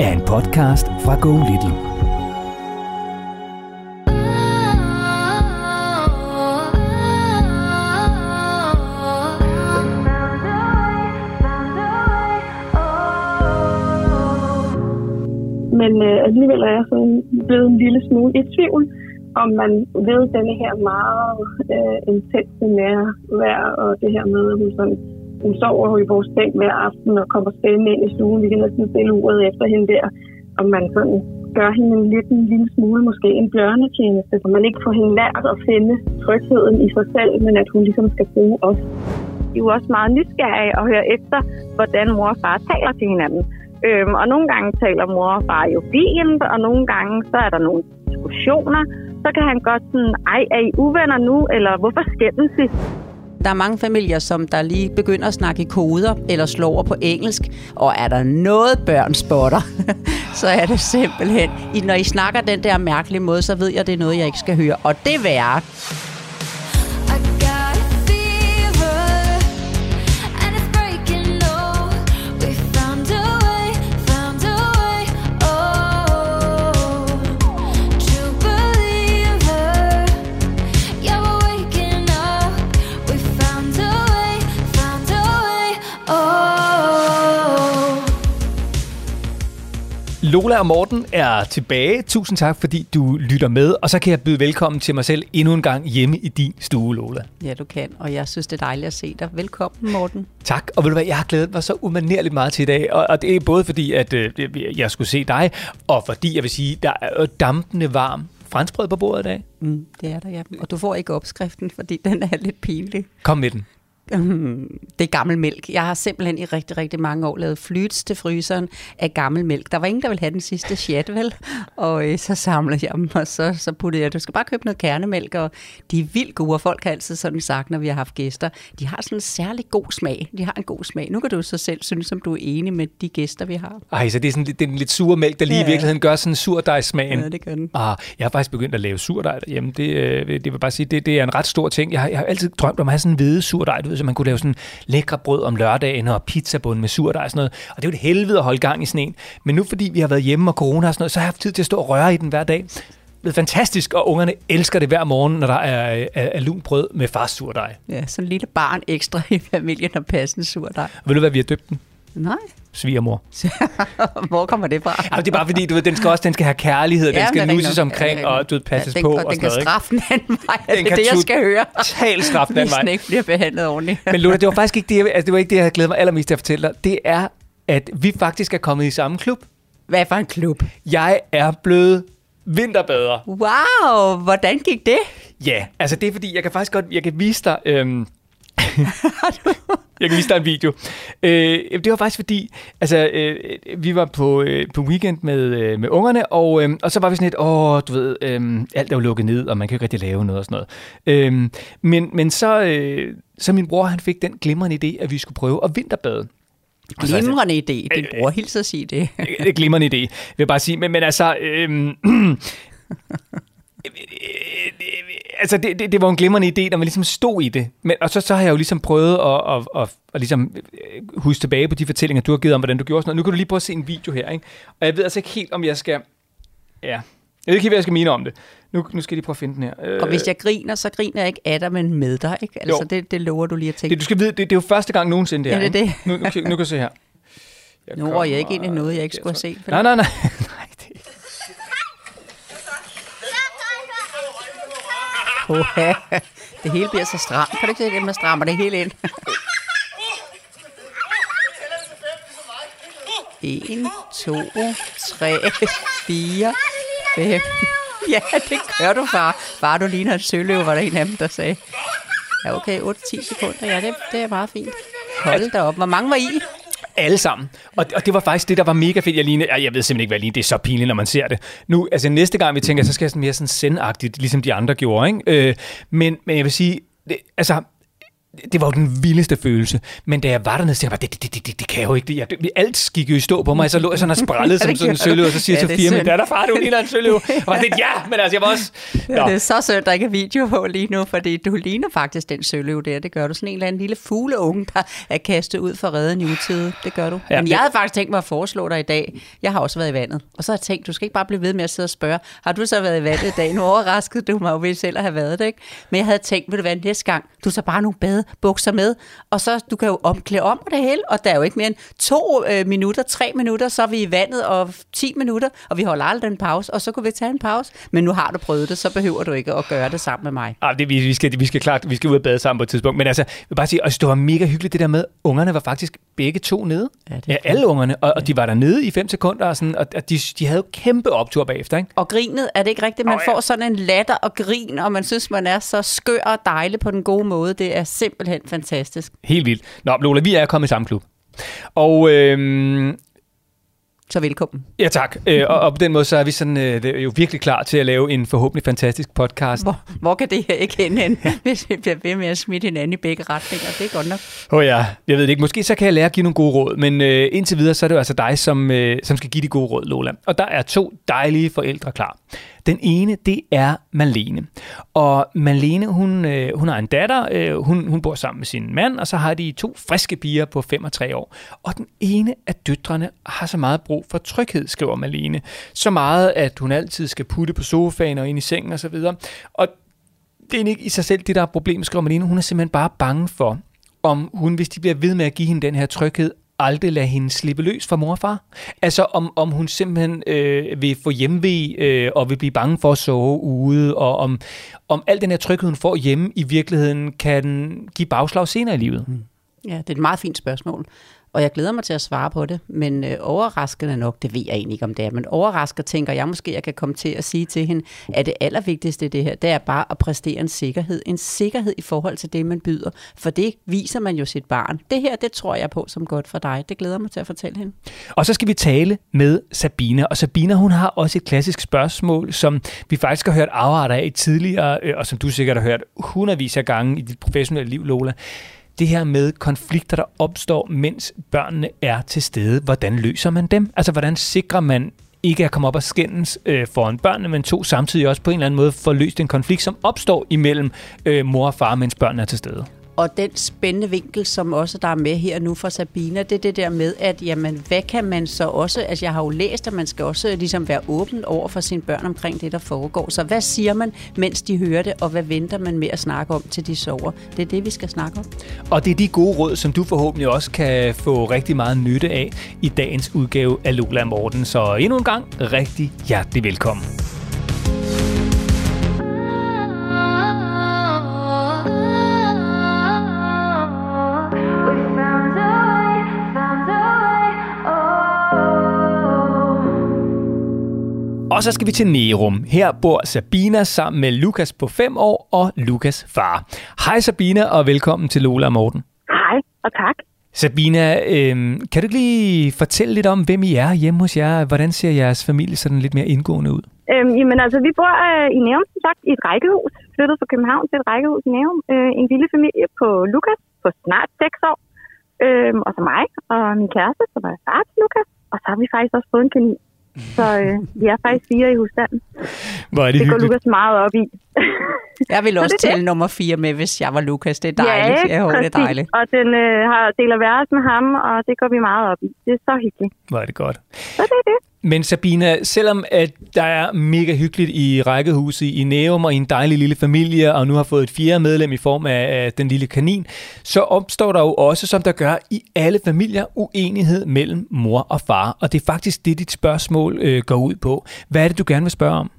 er en podcast fra Go Little. Men øh, alligevel er jeg sådan blevet en lille smule i tvivl, om man ved denne her meget øh, intense nærvær, og det her med, at hun, sådan, hun sover i vores seng hver aften og kommer spændende ind i stuen. Vi kan næsten stille uret efter hende der, om man sådan gør hende en lille, en lille smule, måske en bjørnetjeneste, så man ikke får hende lært at finde trygheden i sig selv, men at hun ligesom skal bruge os. De er jo også meget nysgerrige og høre efter, hvordan mor og far taler til hinanden. Øhm, og nogle gange taler mor og far jo fint, og nogle gange så er der nogle diskussioner. Så kan han godt sådan, ej, er I uvenner nu, eller hvorfor skændes I? Der er mange familier, som der lige begynder at snakke i koder eller slår over på engelsk. Og er der noget børn spotter, så er det simpelthen, når I snakker den der mærkelige måde, så ved jeg, at det er noget, jeg ikke skal høre. Og det værre. Lola og Morten er tilbage. Tusind tak, fordi du lytter med. Og så kan jeg byde velkommen til mig selv endnu en gang hjemme i din stue, Lola. Ja, du kan. Og jeg synes, det er dejligt at se dig. Velkommen, Morten. Tak. Og ved du hvad, jeg har glædet mig så umanerligt meget til i dag. Og, og det er både fordi, at øh, jeg skulle se dig, og fordi jeg vil sige, der er dampende varm franskbrød på bordet i dag. Mm, det er der, ja. Og du får ikke opskriften, fordi den er lidt pinlig. Kom med den. Det er gammel mælk. Jeg har simpelthen i rigtig, rigtig mange år lavet flyts til fryseren af gammel mælk. Der var ingen, der ville have den sidste chat, vel? Og øh, så samlede jeg dem, og så, så puttede jeg, du skal bare købe noget kernemælk, og de er vildt gode, og folk har altid sådan sagt, når vi har haft gæster, de har sådan en særlig god smag. De har en god smag. Nu kan du så selv synes, om du er enig med de gæster, vi har. Ej, så det er sådan det er en lidt sure mælk, der lige ja. i virkeligheden gør sådan en surdejsmagen. Ja, det gør den. Ah, jeg har faktisk begyndt at lave surdej derhjemme. Det, øh, det vil bare sige, det, det er en ret stor ting. Jeg har, jeg har altid drømt om at have sådan en hvide surdej, du ved, så man kunne lave sådan lækre brød om lørdagen og pizzabund med surdej og sådan noget. Og det er jo et helvede at holde gang i sådan en. Men nu fordi vi har været hjemme og corona og sådan noget, så har jeg haft tid til at stå og røre i den hver dag. Det er fantastisk, og ungerne elsker det hver morgen, når der er, er, er lunt brød med fars surdej. Ja, så en lille barn ekstra i familien og passe en surdej. Ved du, hvad vi har døbt den? Nej. Svigermor. Hvor kommer det fra? Ja, det er bare fordi, du ved, den skal også den skal have kærlighed, ja, den skal nusses omkring, ja, og du ved, passes ja, den, på. Og og den kan noget, straffe den anden vej. Den det er det, jeg skal høre. Total straffe den vej. Hvis den ikke bliver behandlet ordentligt. Men Lola, det var faktisk ikke det, jeg, altså, det var ikke det, jeg havde glædet mig allermest til at fortælle dig. Det er, at vi faktisk er kommet i samme klub. Hvad for en klub? Jeg er blevet vinterbader. Wow, hvordan gik det? Ja, altså det er fordi, jeg kan faktisk godt, jeg kan vise dig, øhm, jeg kan vise dig en video. Øh, det var faktisk fordi, altså, øh, vi var på, øh, på weekend med, øh, med ungerne, og, øh, og så var vi sådan lidt, åh, du ved, øh, alt er jo lukket ned, og man kan jo ikke rigtig lave noget og sådan noget. Øh, men, men så, øh, så min bror, han fik den glimrende idé, at vi skulle prøve at vinterbade. Glimrende idé. Din bror hilser at sige det. det glimrende idé, vil jeg bare sige. Men, men altså... Øh, altså, det, det, det var en glimrende idé, når man ligesom stod i det. Men, og så, så har jeg jo ligesom prøvet at, at, at, at ligesom huske tilbage på de fortællinger, du har givet om, hvordan du gjorde sådan noget. Nu kan du lige prøve at se en video her, ikke? Og jeg ved altså ikke helt, om jeg skal... Ja, jeg ved ikke helt, hvad jeg skal mene om det. Nu, nu skal jeg lige prøve at finde den her. Og hvis jeg griner, så griner jeg ikke af dig, men med dig, ikke? Altså, det, det lover du lige at tænke. Det, du skal vide, det, det er jo første gang nogensinde, det Ja, her. det er ikke? Nu, nu, nu, nu kan du se her. Jeg Nu var jeg ikke ind i noget, jeg ikke skulle have set. Nej, nej, nej. nej det, Oha. Det hele bliver så stramt. Kan du ikke se det, man strammer det hele ind? En, to, tre, fire, fem. Ja, det gør du, far. Var du ligner en søløv, var der en af dem, der sagde. Ja, okay, 8-10 sekunder. Ja, det, det er meget fint. Hold da op. Hvor mange var I? Alle sammen. Og, og det var faktisk det, der var mega fedt. Jeg, lignede, jeg ved simpelthen ikke, hvad jeg lignede. Det er så pinligt, når man ser det. Nu, altså næste gang, vi tænker, så skal jeg sådan mere sådan sendagtigt, ligesom de andre gjorde. Ikke? Øh, men, men jeg vil sige, det, altså, det var jo den vildeste følelse. Men da jeg var dernede, så jeg bare, det, det, det, det, det kan jeg jo ikke. Det, jeg, det, alt gik jo i stå på mig, så lå jeg sådan og sprallede som sådan en søløv, og så siger ja, Sofia, min datter, far, du ligner en søløv. Og var det, ja, men altså, jeg var også... Ja, det er så synd, der ikke er video på lige nu, fordi du ligner faktisk den søløv der. Det gør du sådan en eller anden lille fugleunge, der er kastet ud for redden i utide. Det gør du. Ja, men jeg havde faktisk tænkt mig at foreslå dig i dag. Jeg har også været i vandet. Og så har jeg tænkt, du skal ikke bare blive ved med at sidde og spørge, har du så været i vandet i dag? Nu overraskede du mig jo ved selv at have været det, ikke? Men jeg havde tænkt, vil det være næste gang, du så bare nogle badebukser med, og så du kan jo omklæde om det hele, og der er jo ikke mere end to øh, minutter, tre minutter, så er vi i vandet, og 10 minutter, og vi holder aldrig en pause, og så kunne vi tage en pause. Men nu har du prøvet det, så behøver du ikke at gøre det sammen med mig. Ah, det, vi, vi, skal, vi skal klart, vi skal ud og bade sammen på et tidspunkt, men altså, jeg vil bare sige, altså, det var mega hyggeligt det der med, ungerne var faktisk begge to nede. Ja, det ja alle ungerne, og, og de var der nede i fem sekunder, og, sådan, og de, de havde jo kæmpe optur bagefter. Ikke? Og grinet, er det ikke rigtigt? Man oh, ja. får sådan en latter og grin, og man synes, man er så skør og dejlig på den gode måde. Det er simpelthen fantastisk. Helt vildt. Nå, Lola, vi er kommet i samme klub. Og øhm, så velkommen. Ja, tak. Øh, og, og på den måde, så er vi sådan, øh, jo virkelig klar til at lave en forhåbentlig fantastisk podcast. Hvor, hvor kan det her ikke ende hen, hvis vi bliver ved med at smitte hinanden i begge retninger? Det er godt nok. Åh oh ja, jeg ved det ikke. Måske så kan jeg lære at give nogle gode råd, men øh, indtil videre, så er det jo altså dig, som, øh, som skal give de gode råd, Lola. Og der er to dejlige forældre klar. Den ene, det er Malene. Og Malene, hun, øh, hun har en datter, øh, hun, hun bor sammen med sin mand, og så har de to friske piger på 5 og 3 år. Og den ene af døtrene har så meget brug for tryghed, skriver Malene. Så meget, at hun altid skal putte på sofaen og ind i sengen osv. Og, og det er ikke i sig selv det, der er problemet, skriver Malene. Hun er simpelthen bare bange for, om hun, hvis de bliver ved med at give hende den her tryghed, aldrig lade hende slippe løs fra mor og far? Altså om, om hun simpelthen øh, vil få hjemve øh, og vil blive bange for at sove ude, og om, om al den her tryghed, hun får hjemme, i virkeligheden kan give bagslag senere i livet? Mm. Ja, det er et meget fint spørgsmål. Og jeg glæder mig til at svare på det, men øh, overraskende nok, det ved jeg egentlig ikke om det er, men overrasker tænker jeg måske, jeg kan komme til at sige til hende, at det allervigtigste i det her, det er bare at præstere en sikkerhed. En sikkerhed i forhold til det, man byder. For det viser man jo sit barn. Det her, det tror jeg på som godt for dig. Det glæder mig til at fortælle hende. Og så skal vi tale med Sabine. Og Sabine, hun har også et klassisk spørgsmål, som vi faktisk har hørt afretter af tidligere, øh, og som du sikkert har hørt hundredvis af gange i dit professionelle liv, Lola det her med konflikter, der opstår, mens børnene er til stede. Hvordan løser man dem? Altså, hvordan sikrer man ikke at komme op og skændes øh, foran børnene, men to samtidig også på en eller anden måde får løst en konflikt, som opstår imellem øh, mor og far, mens børnene er til stede. Og den spændende vinkel, som også der er med her nu fra Sabina, det er det der med, at jamen, hvad kan man så også, altså jeg har jo læst, at man skal også ligesom være åben over for sine børn omkring det, der foregår. Så hvad siger man, mens de hører det, og hvad venter man med at snakke om, til de sover? Det er det, vi skal snakke om. Og det er de gode råd, som du forhåbentlig også kan få rigtig meget nytte af i dagens udgave af Lola Morten. Så endnu en gang, rigtig hjertelig velkommen. Og så skal vi til Nerum. Her bor Sabina sammen med Lukas på 5 år og Lukas far. Hej Sabina, og velkommen til Lola og Morten. Hej, og tak. Sabina, øh, kan du lige fortælle lidt om, hvem I er hjemme hos jer? Hvordan ser jeres familie sådan lidt mere indgående ud? Øhm, jamen altså, vi bor øh, i Nærum, som sagt, i et rækkehus. Flyttet fra København til et rækkehus i Nærum. Øh, en lille familie på Lukas på snart 6 år. Øh, og så mig og min kæreste, som er far til Lukas. Og så har vi faktisk også fået en kanin. Så øh, vi er faktisk fire i husstanden. Hvor er det, det går Lukas meget op i. jeg vil også tælle nummer fire med, hvis jeg var Lukas. Det er dejligt. Ja, jeg håber, det er dejligt. Og den øh, har deler værelse med ham, og det går vi meget op i. Det er så hyggeligt. Hvor er det godt. Så det er det. Men Sabina, selvom at der er mega hyggeligt i rækkehuset i Neum og i en dejlig lille familie, og nu har fået et fjerde medlem i form af, af den lille kanin, så opstår der jo også, som der gør i alle familier, uenighed mellem mor og far. Og det er faktisk det, dit spørgsmål øh, går ud på. Hvad er det, du gerne vil spørge om?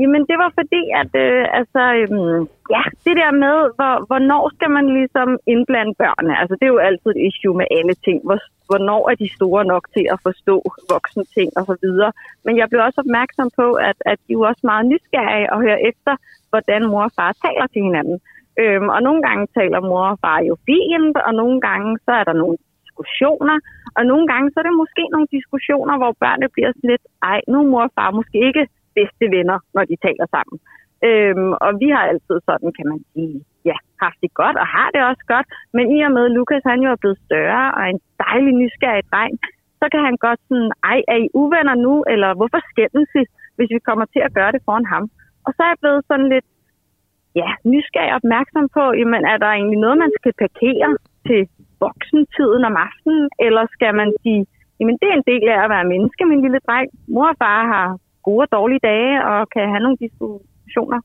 Jamen, det var fordi, at øh, altså, øhm, ja, det der med, hvor, hvornår skal man ligesom indblande børnene? Altså, det er jo altid et issue med alle ting. Hvor, hvornår er de store nok til at forstå voksne ting og så videre. Men jeg blev også opmærksom på, at, at de er jo også meget nysgerrige og hører efter, hvordan mor og far taler til hinanden. Øhm, og nogle gange taler mor og far jo fint, og nogle gange så er der nogle diskussioner, og nogle gange så er det måske nogle diskussioner, hvor børnene bliver sådan lidt, ej, nu er mor og far måske ikke bedste venner, når de taler sammen. Øhm, og vi har altid sådan, kan man sige, ja, haft det godt, og har det også godt. Men i og med, at Lukas han jo er blevet større og en dejlig nysgerrig dreng, så kan han godt sådan, ej, er I uvenner nu, eller hvorfor skændes I, hvis vi kommer til at gøre det foran ham? Og så er jeg blevet sådan lidt, ja, nysgerrig opmærksom på, jamen er der egentlig noget, man skal parkere til voksentiden om aftenen, eller skal man sige, jamen det er en del af at være menneske, min lille dreng. Mor og far har gode og dårlige dage, og kan have nogle diskussioner.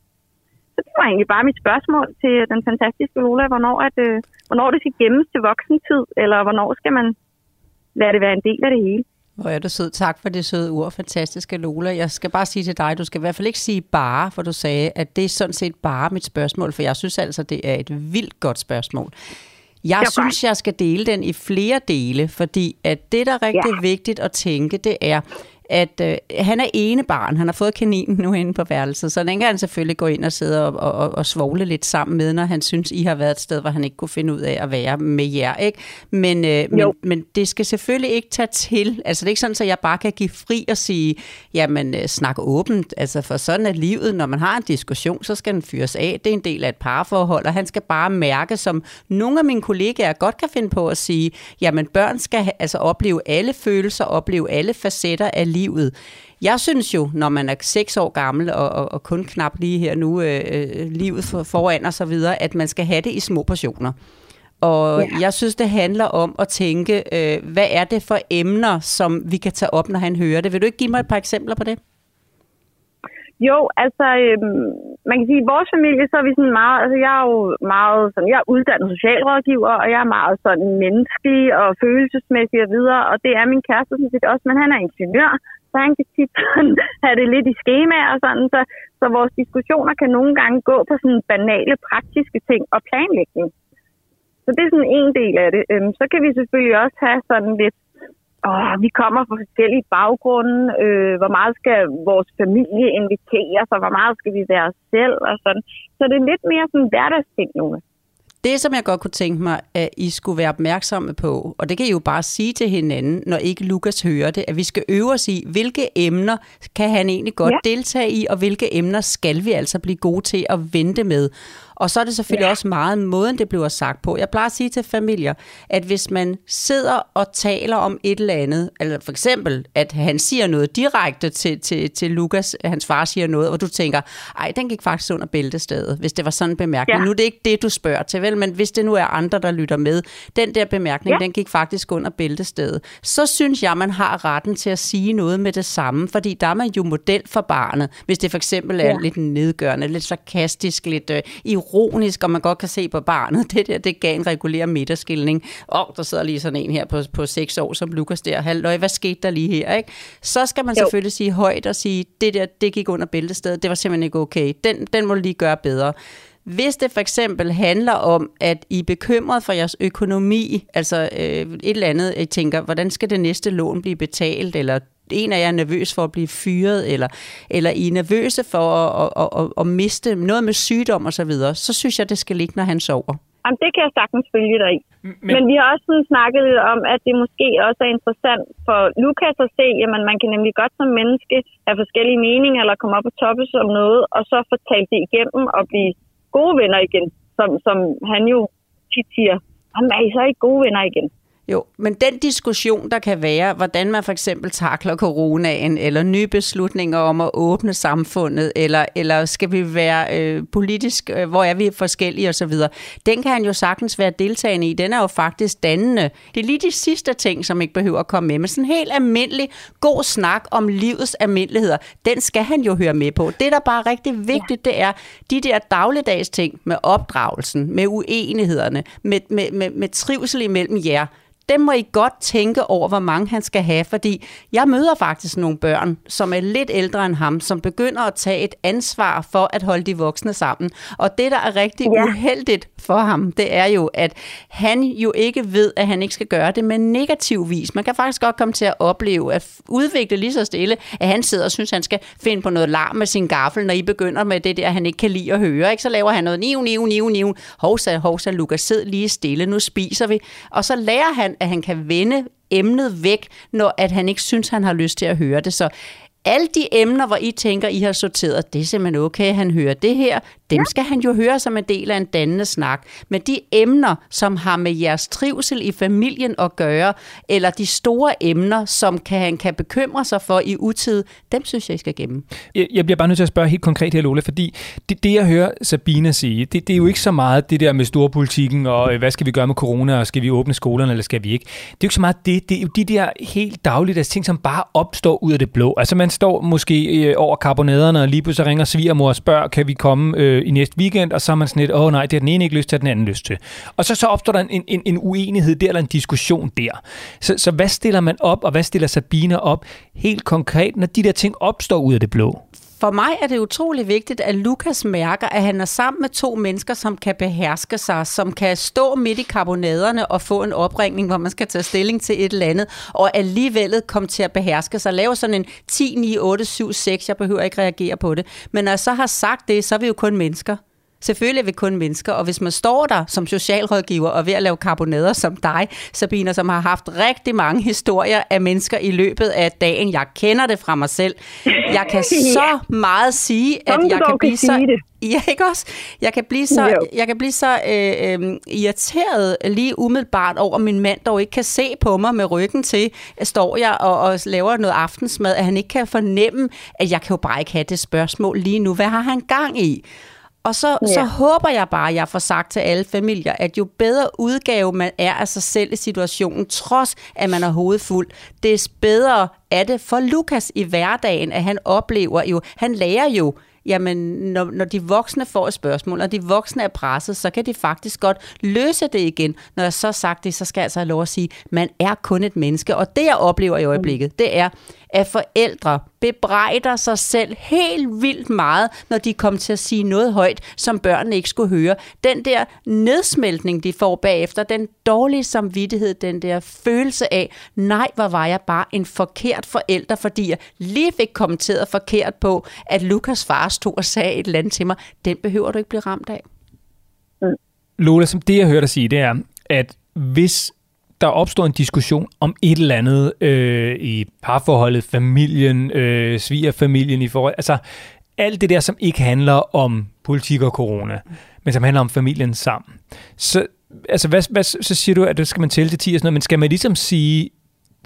Så det var egentlig bare mit spørgsmål til den fantastiske Lola, hvornår, at, øh, hvornår det skal gemmes til voksentid, eller hvornår skal man lade det være en del af det hele. Hvor er du sød. Tak for det søde ord, fantastiske Lola. Jeg skal bare sige til dig, du skal i hvert fald ikke sige bare, for du sagde, at det er sådan set bare mit spørgsmål, for jeg synes altså, det er et vildt godt spørgsmål. Jeg synes, jeg skal dele den i flere dele, fordi at det, der er rigtig ja. vigtigt at tænke, det er, at øh, han er ene barn. Han har fået kaninen nu inde på værelset, så den kan han selvfølgelig gå ind og sidde og, og, og svogle lidt sammen med, når han synes, I har været et sted, hvor han ikke kunne finde ud af at være med jer. Ikke? Men, øh, men, men det skal selvfølgelig ikke tage til. Altså det er ikke sådan, at jeg bare kan give fri og sige, jamen øh, snak åbent. Altså for sådan er livet. Når man har en diskussion, så skal den fyres af. Det er en del af et parforhold, og han skal bare mærke, som nogle af mine kollegaer godt kan finde på at sige, jamen børn skal altså opleve alle følelser, opleve alle facetter af livet. Jeg synes jo, når man er seks år gammel og, og, og kun knap lige her nu øh, øh, livet for, foran og så videre, at man skal have det i små portioner. Og ja. jeg synes, det handler om at tænke, øh, hvad er det for emner, som vi kan tage op, når han hører det? Vil du ikke give mig et par eksempler på det? Jo, altså, øhm, man kan sige, at i vores familie, så er vi sådan meget, altså jeg er jo meget sådan, jeg er uddannet socialrådgiver, og jeg er meget sådan menneskelig og følelsesmæssig og videre, og det er min kæreste sådan set også, men han er ingeniør, så han kan tit sådan, have det lidt i schema og sådan, så, så vores diskussioner kan nogle gange gå på sådan banale, praktiske ting og planlægning. Så det er sådan en del af det. Øhm, så kan vi selvfølgelig også have sådan lidt åh, vi kommer fra forskellige baggrunde, øh, hvor meget skal vores familie invitere sig, hvor meget skal vi være os selv og sådan. Så det er lidt mere sådan hverdagsting nu. Det, som jeg godt kunne tænke mig, at I skulle være opmærksomme på, og det kan I jo bare sige til hinanden, når ikke Lukas hører det, at vi skal øve os i, hvilke emner kan han egentlig godt ja. deltage i, og hvilke emner skal vi altså blive gode til at vente med. Og så er det selvfølgelig ja. også meget måden, det bliver sagt på. Jeg plejer at sige til familier, at hvis man sidder og taler om et eller andet, eller for eksempel, at han siger noget direkte til, til, til Lukas, hans far siger noget, og du tænker, ej, den gik faktisk under bæltestedet, hvis det var sådan en bemærkning. Ja. Nu er det ikke det, du spørger til, vel? Men hvis det nu er andre, der lytter med, den der bemærkning, ja. den gik faktisk under bæltestedet. Så synes jeg, man har retten til at sige noget med det samme, fordi der er man jo model for barnet. Hvis det for eksempel er ja. lidt nedgørende, lidt sarkastisk, lidt øh, ironisk, og man godt kan se på barnet, det der, det gav en regulær midterskilning. Og oh, der sidder lige sådan en her på, på seks år, som Lukas der. Halløj, hvad skete der lige her? Ikke? Så skal man jo. selvfølgelig sige højt og sige, det der, det gik under bæltestedet, det var simpelthen ikke okay. Den, den må du lige gøre bedre. Hvis det for eksempel handler om, at I er bekymret for jeres økonomi, altså øh, et eller andet, I tænker, hvordan skal det næste lån blive betalt, eller en af jer er nervøs for at blive fyret, eller, eller I er nervøse for at, at, at, at miste noget med sygdom osv., så, videre, så synes jeg, det skal ligge, når han sover. Jamen, det kan jeg sagtens følge dig i. Men, Men vi har også sådan snakket lidt om, at det måske også er interessant for Lukas at se, at man kan nemlig godt som menneske have forskellige meninger, eller komme op og toppe som noget, og så få talt det igennem og blive gode venner igen, som, som han jo tit siger, jamen er I så ikke gode venner igen? Jo, men den diskussion, der kan være, hvordan man for eksempel takler coronaen, eller nye beslutninger om at åbne samfundet, eller, eller skal vi være øh, politisk, øh, hvor er vi forskellige osv., den kan han jo sagtens være deltagende i. Den er jo faktisk dannende. Det er lige de sidste ting, som ikke behøver at komme med, men sådan en helt almindelig god snak om livets almindeligheder, den skal han jo høre med på. Det, der bare er rigtig vigtigt, det er de der dagligdags ting med opdragelsen, med uenighederne, med, med, med, med trivsel imellem jer, dem må I godt tænke over, hvor mange han skal have, fordi jeg møder faktisk nogle børn, som er lidt ældre end ham, som begynder at tage et ansvar for at holde de voksne sammen. Og det, der er rigtig ja. uheldigt for ham, det er jo, at han jo ikke ved, at han ikke skal gøre det med negativ vis. Man kan faktisk godt komme til at opleve, at udvikle lige så stille, at han sidder og synes, han skal finde på noget larm med sin gaffel, når I begynder med det der, han ikke kan lide at høre. Ikke? Så laver han noget niv, niv, niv, niv. Hovsa, hovsa, Lukas, sid lige stille, nu spiser vi. Og så lærer han, at han kan vende emnet væk, når at han ikke synes, han har lyst til at høre det. Så alle de emner, hvor I tænker, I har sorteret, det er simpelthen okay, han hører det her, dem ja. skal han jo høre som en del af en dannende snak. Men de emner, som har med jeres trivsel i familien at gøre, eller de store emner, som kan, han kan bekymre sig for i utid, dem synes jeg, I skal gemme. Jeg, jeg bliver bare nødt til at spørge helt konkret her, Lola, fordi det, det jeg hører Sabina sige, det, det er jo ikke så meget det der med storpolitikken, og øh, hvad skal vi gøre med corona, og skal vi åbne skolerne, eller skal vi ikke? Det er jo ikke så meget det, det er jo de der helt dagligdags ting, som bare opstår ud af det blå. Altså man står måske øh, over karbonaderne, og lige pludselig ringer svigermor og spørger, kan vi komme øh, i næste weekend, og så er man sådan lidt, åh oh, nej, det har den ene ikke lyst til, at den anden lyst til. Og så, så opstår der en, en, en uenighed der, eller en diskussion der. Så, så hvad stiller man op, og hvad stiller Sabine op helt konkret, når de der ting opstår ud af det blå? For mig er det utrolig vigtigt, at Lukas mærker, at han er sammen med to mennesker, som kan beherske sig, som kan stå midt i karbonaderne og få en opringning, hvor man skal tage stilling til et eller andet, og alligevel komme til at beherske sig. Lave sådan en 10, 9, 8, 7, 6. Jeg behøver ikke reagere på det. Men når jeg så har sagt det, så er vi jo kun mennesker. Selvfølgelig er vi kun mennesker, og hvis man står der som socialrådgiver og ved at lave karbonader som dig, Sabina, som har haft rigtig mange historier af mennesker i løbet af dagen, jeg kender det fra mig selv. Jeg kan så meget sige, at jeg kan blive så... Ja, ikke også? Jeg kan blive så, jeg kan blive så øh, øh, irriteret lige umiddelbart over, at min mand dog ikke kan se på mig med ryggen til, at står jeg og, og laver noget aftensmad, at han ikke kan fornemme, at jeg kan jo bare ikke have det spørgsmål lige nu. Hvad har han gang i? Og så, ja. så håber jeg bare, at jeg får sagt til alle familier, at jo bedre udgave man er af sig selv i situationen, trods at man er hovedfuld, des bedre er det for Lukas i hverdagen, at han oplever jo, han lærer jo, jamen når, når de voksne får et spørgsmål, og de voksne er presset, så kan de faktisk godt løse det igen. Når jeg så har sagt det, så skal jeg altså have lov at sige, man er kun et menneske. Og det jeg oplever i øjeblikket, det er, at forældre bebrejder sig selv helt vildt meget, når de kommer til at sige noget højt, som børnene ikke skulle høre. Den der nedsmeltning, de får bagefter, den dårlige samvittighed, den der følelse af, nej, hvor var jeg bare en forkert forælder, fordi jeg lige fik kommenteret forkert på, at Lukas far stod og sagde et eller andet til mig, den behøver du ikke blive ramt af. Lola, som det jeg hørte dig sige, det er, at hvis der opstår en diskussion om et eller andet øh, i parforholdet, familien, øh, svigerfamilien i forhold... Altså, alt det der, som ikke handler om politik og corona, men som handler om familien sammen. Så, altså, hvad, hvad, så siger du, at det skal man tælle til 10 og sådan noget, men skal man ligesom sige,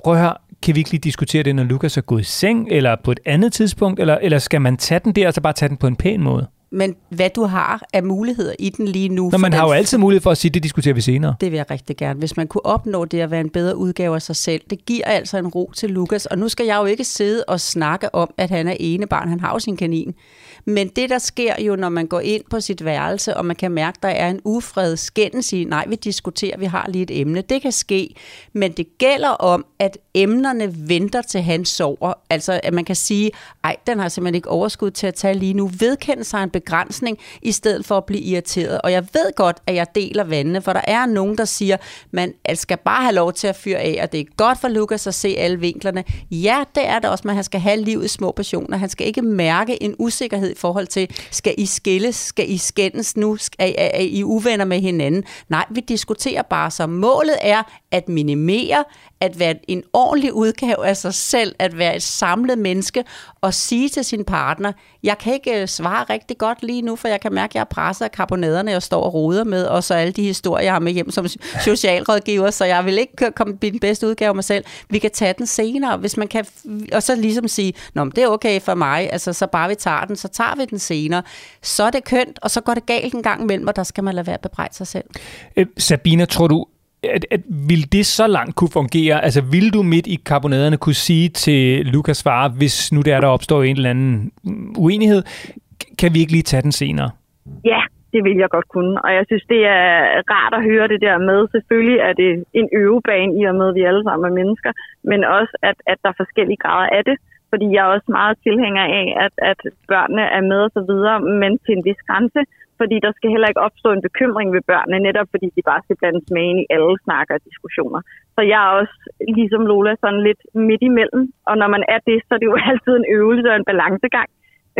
prøv at høre, kan vi ikke lige diskutere det, når Lukas er gået i seng, eller på et andet tidspunkt, eller, eller skal man tage den der, og så bare tage den på en pæn måde? Men hvad du har af muligheder i den lige nu. Nå, man har jo altid mulighed for at sige, det diskuterer vi senere. Det vil jeg rigtig gerne. Hvis man kunne opnå det at være en bedre udgave af sig selv, det giver altså en ro til Lukas. Og nu skal jeg jo ikke sidde og snakke om, at han er ene barn. Han har jo sin kanin. Men det, der sker jo, når man går ind på sit værelse, og man kan mærke, at der er en ufred skændelse i, nej, vi diskuterer, vi har lige et emne. Det kan ske, men det gælder om, at emnerne venter til han sover. Altså, at man kan sige, ej, den har simpelthen ikke overskud til at tage lige nu. Vedkende sig en begrænsning, i stedet for at blive irriteret. Og jeg ved godt, at jeg deler vandene, for der er nogen, der siger, man skal bare have lov til at fyre af, og det er godt for Lukas at se alle vinklerne. Ja, det er det også, men han skal have livet i små passioner. Han skal ikke mærke en usikkerhed forhold til, skal I skilles, skal I skændes nu, skal, er, er I uvenner med hinanden? Nej, vi diskuterer bare, så målet er at minimere, at være en ordentlig udgave af sig selv, at være et samlet menneske, og sige til sin partner, jeg kan ikke øh, svare rigtig godt lige nu, for jeg kan mærke, at jeg er presset af karbonaderne, jeg står og roder med, og så alle de historier, jeg har med hjem som socialrådgiver, så jeg vil ikke komme den bedste udgave af mig selv. Vi kan tage den senere, hvis man kan, og så ligesom sige, Nå, men det er okay for mig, altså så bare vi tager den, så tager vi den senere. Så er det kønt, og så går det galt en gang imellem, og der skal man lade være at bebrejde sig selv. Øh, Sabina, tror du, at, at vil det så langt kunne fungere? Altså, vil du midt i karbonaderne kunne sige til Lukas far, hvis nu der, der opstår en eller anden uenighed, kan vi ikke lige tage den senere? Ja, det vil jeg godt kunne. Og jeg synes, det er rart at høre det der med. Selvfølgelig er det en øvebane i og med, at vi alle sammen er mennesker, men også, at, at der er forskellige grader af det. Fordi jeg er også meget tilhænger af, at, at børnene er med og så videre, men til en vis grænse. Fordi der skal heller ikke opstå en bekymring ved børnene, netop fordi de bare skal blandes med ind i alle snakker og diskussioner. Så jeg er også, ligesom Lola, sådan lidt midt imellem. Og når man er det, så er det jo altid en øvelse og en balancegang.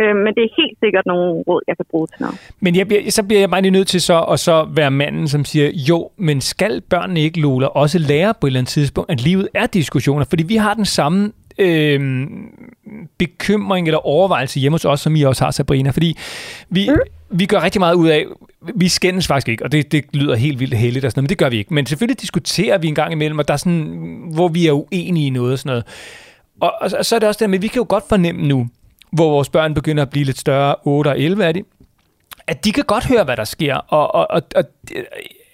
Øh, men det er helt sikkert nogle råd, jeg kan bruge til noget. Men jeg bliver, så bliver jeg bare lige nødt til så at så være manden, som siger, jo, men skal børnene ikke, Lola, også lære på et eller andet tidspunkt, at livet er diskussioner? Fordi vi har den samme øh, bekymring eller overvejelse hjemme hos os, som I også har, Sabrina. Fordi vi, mm. vi gør rigtig meget ud af, vi skændes faktisk ikke, og det, det lyder helt vildt heldigt og sådan noget, men det gør vi ikke. Men selvfølgelig diskuterer vi en gang imellem, og der er sådan, hvor vi er uenige i noget og sådan noget. Og, og, og så er det også det med, vi kan jo godt fornemme nu, hvor vores børn begynder at blive lidt større, 8 og 11 er de, at de kan godt høre, hvad der sker, og, og, og, og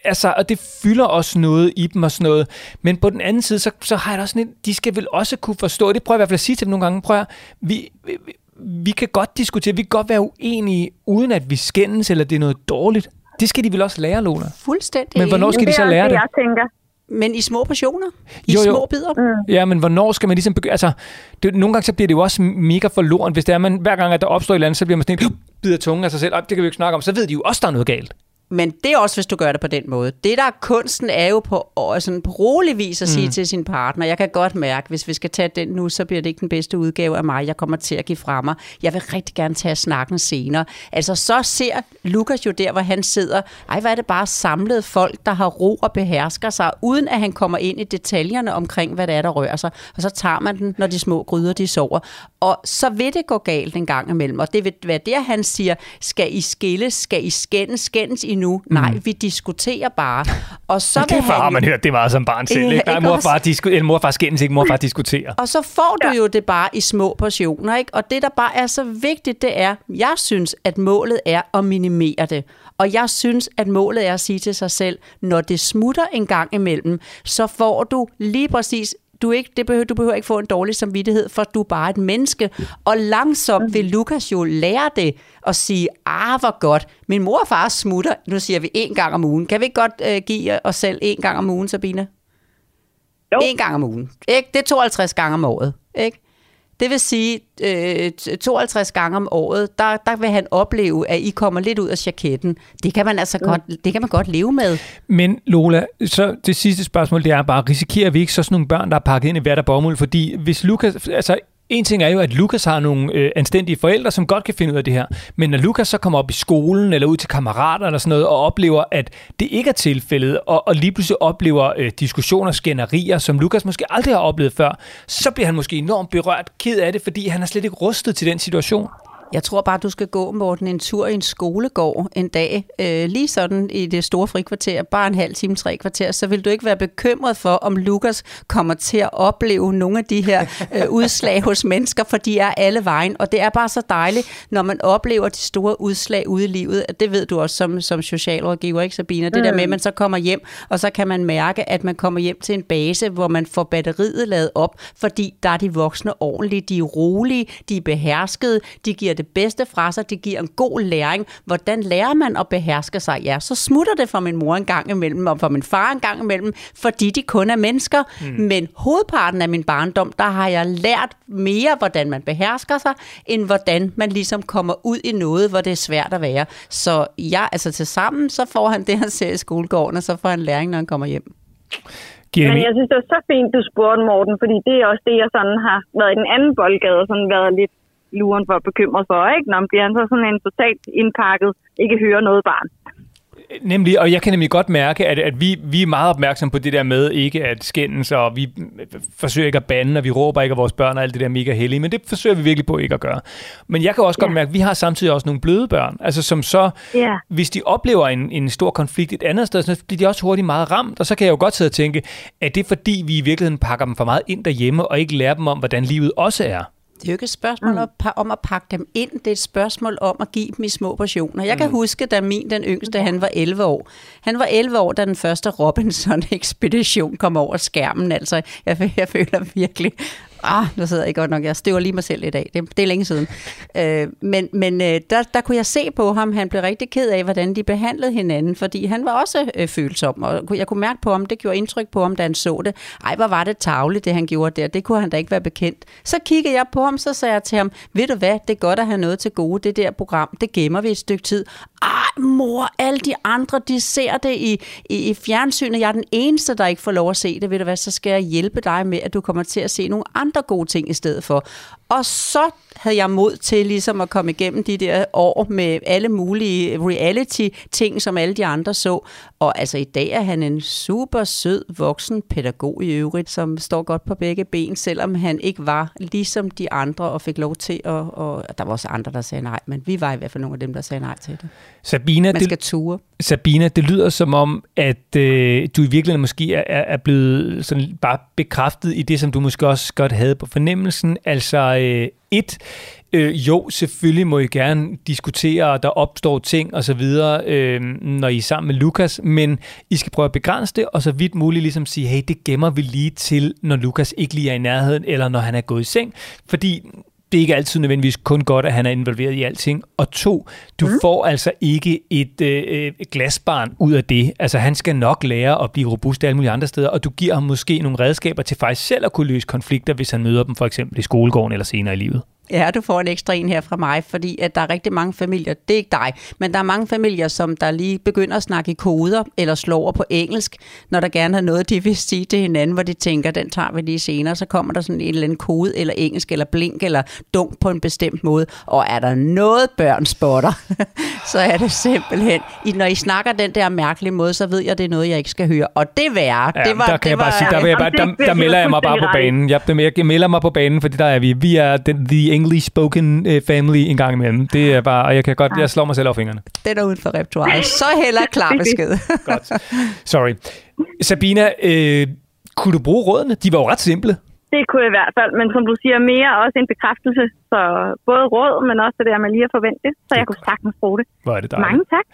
altså, og det fylder også noget i dem og sådan noget. Men på den anden side, så, så har jeg også sådan de skal vel også kunne forstå, det prøver jeg i hvert fald at sige til dem nogle gange, prøver vi, vi, vi kan godt diskutere, vi kan godt være uenige, uden at vi skændes, eller det er noget dårligt. Det skal de vel også lære, Lola? Fuldstændig. Men hvornår skal de så lære det? Jeg tænker. Men i små portioner? I Jo, jo. små bidder? Mm. Ja, men hvornår skal man ligesom begynde? Altså, det, nogle gange så bliver det jo også mega forloren, hvis det er, man, hver gang, at der opstår et eller andet, så bliver man sådan en, bider tungen af sig selv. "Ej, Det kan vi jo ikke snakke om. Så ved de jo også, der er noget galt. Men det er også, hvis du gør det på den måde. Det, der er kunsten, er jo på, sådan på rolig vis at sige Mm. til sin partner, jeg kan godt mærke, hvis vi skal tage den nu, så bliver det ikke den bedste udgave af mig, jeg kommer til at give fra mig. Jeg vil rigtig gerne tage snakken senere. Altså, så ser Lukas jo der, hvor han sidder, ej, hvad er det bare samlet folk, der har ro og behersker sig, uden at han kommer ind i detaljerne omkring, hvad det er, der rører sig. Og så tager man den, når de små gryder, de sover. Og så vil det gå galt en gang imellem. Og det vil være der, han siger, skal I skilles, skal I skændes, skændes I nu? Nej, vi diskuterer bare. Og så vil det han har jo- man hørt, det var som barn selv. Ja, Ikke? Nej, mor og far, disku, eller mor og far skændes ikke, mor og far diskuterer. Og så får du jo det bare i små portioner, ikke? Og det, der bare er så vigtigt, det er, jeg synes, at målet er at minimere det. Og jeg synes, at målet er at sige til sig selv, når det smutter en gang imellem, så får du lige præcis du, ikke, det behøver, du behøver ikke få en dårlig samvittighed, for du er bare et menneske. Og langsomt vil Lukas jo lære det og sige, ah, hvor godt. Min mor og far smutter, nu siger vi en gang om ugen. Kan vi ikke godt øh, give os selv en gang om ugen, Sabine? Jo. En gang om ugen. Ikke? Det er 52 gange om året. Ikke? Det vil sige, øh, 52 gange om året, der, der vil han opleve, at I kommer lidt ud af jaketten. Det kan man altså godt, det kan man godt leve med. Men Lola, så det sidste spørgsmål, det er bare, risikerer vi ikke så sådan nogle børn, der er pakket ind i hvert af bomuld? Fordi hvis Lukas, altså en ting er jo, at Lukas har nogle øh, anstændige forældre, som godt kan finde ud af det her. Men når Lukas så kommer op i skolen, eller ud til kammerater eller sådan noget, og oplever, at det ikke er tilfældet, og, og lige pludselig oplever øh, diskussioner, skænderier, som Lukas måske aldrig har oplevet før, så bliver han måske enormt berørt, ked af det, fordi han er slet ikke rustet til den situation. Jeg tror bare, du skal gå, Morten, en tur i en skolegård en dag, øh, lige sådan i det store frikvarter, bare en halv time, tre kvarter, så vil du ikke være bekymret for, om Lukas kommer til at opleve nogle af de her øh, udslag hos mennesker, for de er alle vejen. Og det er bare så dejligt, når man oplever de store udslag ude i livet. Det ved du også som, som socialrådgiver, ikke Sabina? Det der med, at man så kommer hjem, og så kan man mærke, at man kommer hjem til en base, hvor man får batteriet lavet op, fordi der er de voksne ordentlige, de er rolige, de er beherskede, de giver det bedste fra sig, de giver en god læring. Hvordan lærer man at beherske sig? Ja, så smutter det for min mor en gang imellem, og for min far en gang imellem, fordi de kun er mennesker. Mm. Men hovedparten af min barndom, der har jeg lært mere, hvordan man behersker sig, end hvordan man ligesom kommer ud i noget, hvor det er svært at være. Så ja, altså til sammen, så får han det, han ser i skolegården, og så får han læring, når han kommer hjem. Giver det Men me- jeg synes, det var så fint, du spurgte, Morten, fordi det er også det, jeg sådan har været i den anden boldgade, og sådan været lidt luren for bekymret for, ikke? Når bliver han så sådan en totalt indpakket, ikke hører noget barn. Nemlig, og jeg kan nemlig godt mærke, at, at vi, vi er meget opmærksomme på det der med ikke at skændes, og vi forsøger ikke at bande, og vi råber ikke af vores børn og alt det der mega hellige, men det forsøger vi virkelig på ikke at gøre. Men jeg kan også godt Ja. mærke, at vi har samtidig også nogle bløde børn, altså som så, Ja. hvis de oplever en, en stor konflikt et andet sted, så bliver de også hurtigt meget ramt, og så kan jeg jo godt sidde og tænke, at det er fordi, vi i virkeligheden pakker dem for meget ind derhjemme, og ikke lærer dem om, hvordan livet også er. Det er jo ikke et spørgsmål mm. om at pakke dem ind, det er et spørgsmål om at give dem i små portioner. Jeg kan huske, da min, den yngste, han var 11 år. Han var 11 år, da den første Robinson-ekspedition kom over skærmen. Altså, jeg, jeg føler virkelig, Ah, nu sidder jeg godt nok. Jeg støver lige mig selv i dag. Det, det er længe siden. Øh, men men øh, der, der kunne jeg se på ham, han blev rigtig ked af, hvordan de behandlede hinanden, fordi han var også øh, følsom, og jeg kunne mærke på ham, det gjorde indtryk på ham, da han så det. Ej, hvor var det tavligt, det han gjorde der. Det kunne han da ikke være bekendt. Så kiggede jeg på ham, så sagde jeg til ham, ved du hvad, det er godt at have noget til gode. Det der program, det gemmer vi et stykke tid. Ej, mor, alle de andre, de ser det i, i, i fjernsynet. Jeg er den eneste, der ikke får lov at se det. Ved du hvad, så skal jeg hjælpe dig med, at du kommer til at se nogle andre gode ting i stedet for. Og så havde jeg mod til ligesom at komme igennem de der år med alle mulige reality-ting, som alle de andre så. Og altså i dag er han en super sød voksen pædagog i øvrigt, som står godt på begge ben, selvom han ikke var ligesom de andre og fik lov til at... Og der var også andre, der sagde nej, men vi var i hvert fald nogle af dem, der sagde nej til det. Sabina, Man skal ture. Sabina, det lyder som om, at øh, du i virkeligheden måske er, er blevet sådan bare bekræftet i det, som du måske også godt havde på fornemmelsen. Altså øh, et, øh, jo, selvfølgelig må I gerne diskutere, og der opstår ting og så videre, øh, når I er sammen med Lukas, men I skal prøve at begrænse det, og så vidt muligt ligesom sige, hey, det gemmer vi lige til, når Lukas ikke lige er i nærheden, eller når han er gået i seng, fordi det er ikke altid nødvendigvis kun godt, at han er involveret i alting. Og to, du mm. får altså ikke et, øh, et glasbarn ud af det. Altså han skal nok lære at blive robust alle mulige andre steder, og du giver ham måske nogle redskaber til faktisk selv at kunne løse konflikter, hvis han møder dem for eksempel i skolegården eller senere i livet. Ja, du får en ekstra en her fra mig, fordi at der er rigtig mange familier, det er ikke dig, men der er mange familier, som der lige begynder at snakke i koder eller slår over på engelsk, når der gerne har noget, de vil sige til hinanden, hvor de tænker, den tager vi lige senere, så kommer der sådan en eller anden kode, eller engelsk, eller blink, eller dunk på en bestemt måde, og er der noget børn spotter, så er det simpelthen, når I snakker den der mærkelige måde, så ved jeg, det er noget, jeg ikke skal høre, og det værre, Ja, det var, der kan det jeg var, bare sige, der, vil jeg bare, der, der melder jeg mig bare på banen. Jeg, jeg melder mig på banen, fordi der er vi. Vi er den, the English spoken uh, family en gang imellem. Det er bare, og jeg kan godt, jeg slår mig selv over fingrene. den er uden for repertoireet, så heller klar besked. Godt. Sorry. Sabina, øh, kunne du bruge rådene? De var jo ret simple. Det kunne jeg i hvert fald, men som du siger, mere også en bekræftelse. Så både råd, men også det der med lige at forvente det. Så jeg kunne sagtens bruge det. Hvor er det dejligt. Mange tak.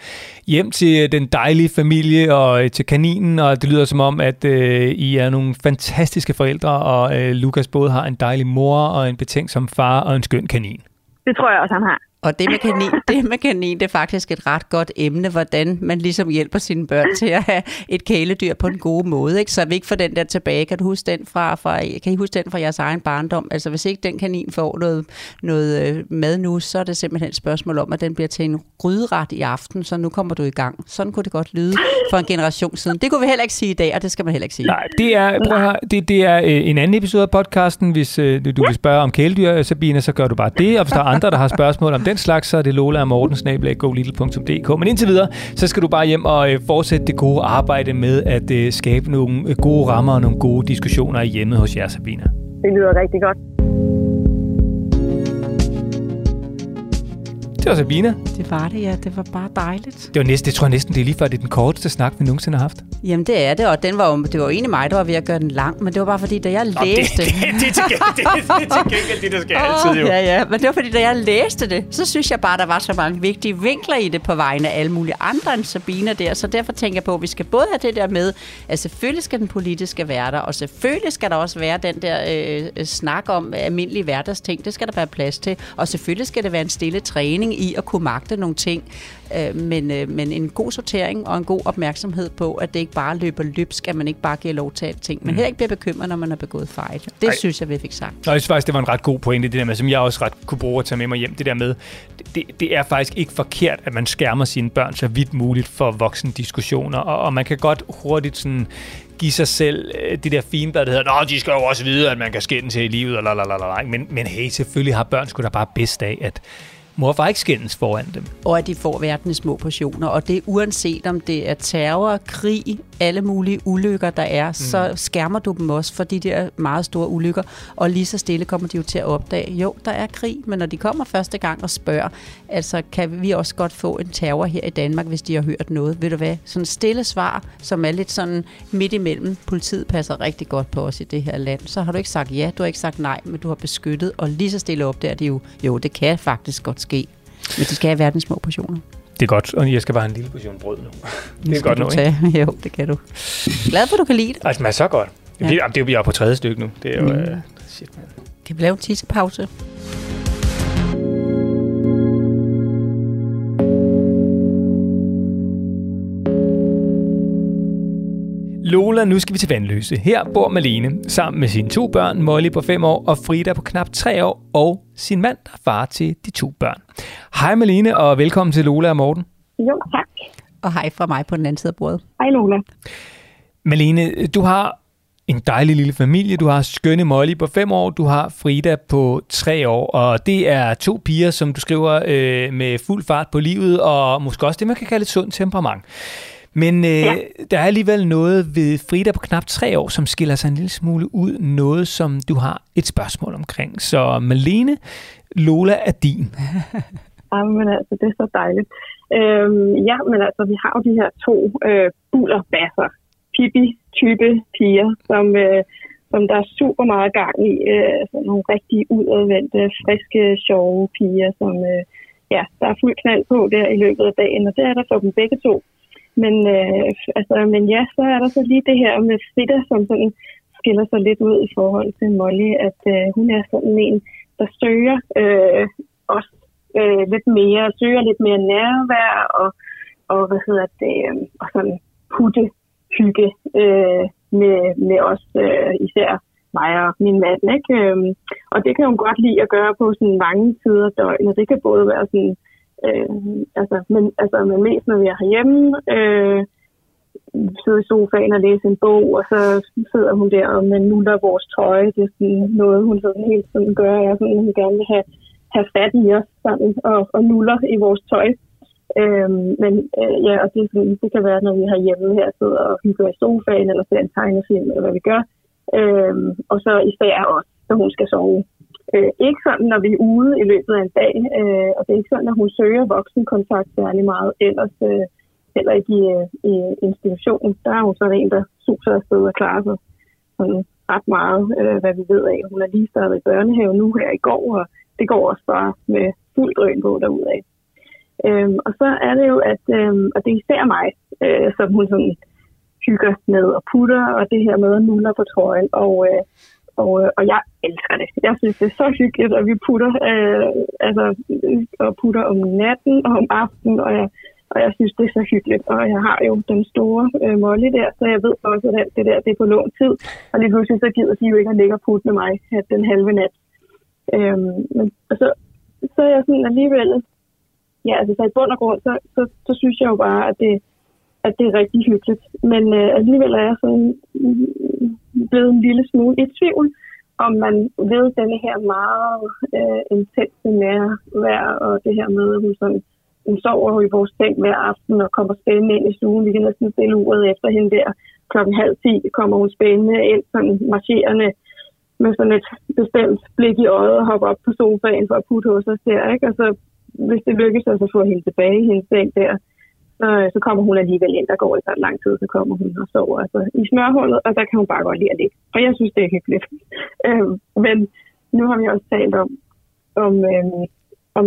Hjem til øh, den dejlige familie og øh, til kaninen, og det lyder som om, at øh, I er nogle fantastiske forældre, og øh, Lukas både har en dejlig mor og en betænksom far og en skøn kanin. Det tror jeg også, han har. Og det med, kanin, det med kanin, det er faktisk et ret godt emne, hvordan man ligesom hjælper sine børn til at have et kæledyr på en god måde. Ikke? Så vi ikke får den der tilbage. Kan du huske den fra, fra, kan I huske den fra jeres egen barndom? Altså hvis ikke den kanin får noget, noget øh, mad nu, så er det simpelthen et spørgsmål om, at den bliver til en gryderet i aften, så nu kommer du i gang. Sådan kunne det godt lyde for en generation siden. Det kunne vi heller ikke sige i dag, og det skal man heller ikke sige. Nej, det er, prøv at høre, det, det er øh, en anden episode af podcasten. Hvis øh, du vil spørge om kæledyr, Sabine, så gør du bare det. Og hvis der er andre, der har spørgsmål om den slags, så er det Lola og Morten, golittle.dk. Men indtil videre, så skal du bare hjem og øh, fortsætte det gode arbejde med at øh, skabe nogle øh, gode rammer og nogle gode diskussioner i hjemmet hos jer, Sabina. Det lyder rigtig godt. Var Sabina. Det var det, ja. Det var bare dejligt. Det var næsten, det tror jeg næsten, det er lige før, det er den korteste snak, vi nogensinde har haft. Jamen det er det, og den var jo, det var jo egentlig mig, der var ved at gøre den lang, men det var bare fordi, da jeg læste... det, det, det, til gengæld- det, det, det er til gengæld det, der skal altid jo. Ja, ja, men det var fordi, da jeg læste det, så synes jeg bare, der var så mange vigtige vinkler i det på vegne af alle mulige andre end Sabina der, så derfor tænker jeg på, at vi skal både have det der med, at selvfølgelig skal den politiske være der, og selvfølgelig skal der også være den der øh, snak om almindelige hverdagsting, det skal der være plads til, og selvfølgelig skal det være en stille træning i at kunne magte nogle ting, øh, men, øh, men en god sortering og en god opmærksomhed på, at det ikke bare løber løbsk, at man ikke bare giver lov til alting, men heller ikke bliver bekymret, når man har begået fejl. Det Ej. synes jeg, vi fik sagt. Og jeg synes faktisk, det var en ret god pointe, det der med, som jeg også ret kunne bruge at tage med mig hjem. Det der med, det, det er faktisk ikke forkert, at man skærmer sine børn så vidt muligt for voksne diskussioner. Og, og man kan godt hurtigt sådan give sig selv øh, det der fine der hedder, Nå, de skal jo også vide, at man kan skændes her i livet, og lalalala. Men, men hey, selvfølgelig har børn sgu da bare bedst af, at mor og far ikke skændes foran dem. og at de får verden i små portioner. Og det er uanset om det er terror, krig, alle mulige ulykker, der er, mm. så skærmer du dem også for de der meget store ulykker. Og lige så stille kommer de jo til at opdage, jo, der er krig, men når de kommer første gang og spørger, altså kan vi også godt få en terror her i Danmark, hvis de har hørt noget. Ved du hvad? Sådan stille svar, som er lidt sådan midt imellem. Politiet passer rigtig godt på os i det her land. Så har du ikke sagt ja, du har ikke sagt nej, men du har beskyttet, og lige så stille opdager de jo, jo, det kan faktisk godt ske. Men de skal have verdens små portioner. Det er godt, og jeg skal bare have en lille portion brød nu. Det er godt nu, ikke? tage. Jo, det kan du. Glad for, at du kan lide det. Altså, det smager så godt. Ja. Ja. Det, det er jo vi er på tredje stykke nu. Det er jo... Mm. Øh, shit, man. Skal vi lave en tissepause? Lola, nu skal vi til Vandløse. Her bor Malene sammen med sine to børn, Molly på 5 år og Frida på knap 3 år, og sin mand, der er far til de to børn. Hej Malene, og velkommen til Lola og Morten. Jo, tak. Og hej fra mig på den anden side af bordet. Hej Lola. Malene, du har en dejlig lille familie. Du har skønne Molly på 5 år, du har Frida på 3 år, og det er to piger, som du skriver øh, med fuld fart på livet, og måske også det, man kan kalde et sundt temperament. Men øh, ja. der er alligevel noget ved Frida på knap tre år, som skiller sig en lille smule ud. Noget, som du har et spørgsmål omkring. Så Malene, Lola er din. Ja, men altså, det er så dejligt. Øhm, ja, men altså, vi har jo de her to øh, bullerbasser. Pippi-type piger, som, øh, som der er super meget gang i. Øh, altså nogle rigtig udadvendte, friske, sjove piger, som øh, ja, der er fuld knald på der i løbet af dagen. Og det er der for dem begge to. Men, øh, altså, men ja, så er der så lige det her med Frida, som sådan skiller sig lidt ud i forhold til Molly, at øh, hun er sådan en, der søger øh, også øh, lidt mere, søger lidt mere nærvær og, og hvad hedder det, øh, og sådan putte hygge øh, med, med os, øh, især mig og min mand. Ikke? Øh, og det kan hun godt lide at gøre på sådan mange tider af døgnet. Det kan både være sådan Øh, altså, men, altså, men mest når vi er herhjemme, øh, sidder i sofaen og læser en bog, og så sidder hun der og man nuller vores tøj. Det er sådan noget, hun sådan helt sådan gør. Jeg sådan, hun gerne vil have, have fat i os sådan, og, og nuller i vores tøj. Øhm, men øh, ja, og det, sådan, det kan være, når vi har hjemme her, sidder og hygger i sofaen, eller ser en tegnefilm, eller hvad vi gør. Øhm, og så især også, når hun skal sove. Øh, ikke sådan, når vi er ude i løbet af en dag, øh, og det er ikke sådan, at hun søger voksenkontakt særlig meget. Ellers øh, heller ikke i, øh, i institutionen. Der er hun sådan en, der suser afsted og klarer sig sådan ret meget, øh, hvad vi ved af. Hun er lige startet i børnehave nu her i går, og det går også bare med fuld drøn på derudad. Øhm, og så er det jo, at øhm, og det er især mig, øh, som hun sådan hygger med og putter, og det her med at nuller på trøjen. Og, øh, og, øh, og jeg elsker det. Jeg synes, det er så hyggeligt, at vi putter, øh, altså, og putter om natten og om aftenen, og jeg, og jeg synes, det er så hyggeligt. Og jeg har jo den store øh, Molly der, så jeg ved også, at alt det der det er på lån tid. Og lige pludselig så gider de jo ikke at ligge og putte med mig at den halve nat. Øhm, men og så, så er jeg sådan alligevel, ja, altså så i bund og grund, så, så, så synes jeg jo bare, at det, at det er rigtig hyggeligt. Men øh, alligevel er jeg sådan mm, blevet en lille smule i tvivl, om man ved denne her meget øh, intense nærvær, og det her med, at hun, sådan, hun sover i vores seng hver aften og kommer spændende ind i stuen. Vi kan næsten stille uret efter hende der. Klokken halv ti kommer hun spændende ind, sådan marcherende med sådan et bestemt blik i øjet og hopper op på sofaen for at putte hos os der. Ikke? Og så, hvis det lykkes os at få hende tilbage i hendes seng der, så, så kommer hun alligevel ind. Der går ikke så lang tid, så kommer hun og sover altså, i smørhullet, og der kan hun bare godt lide at ligge. Og jeg synes, det er hyggeligt. Øh, men nu har vi også talt om, om, øh, om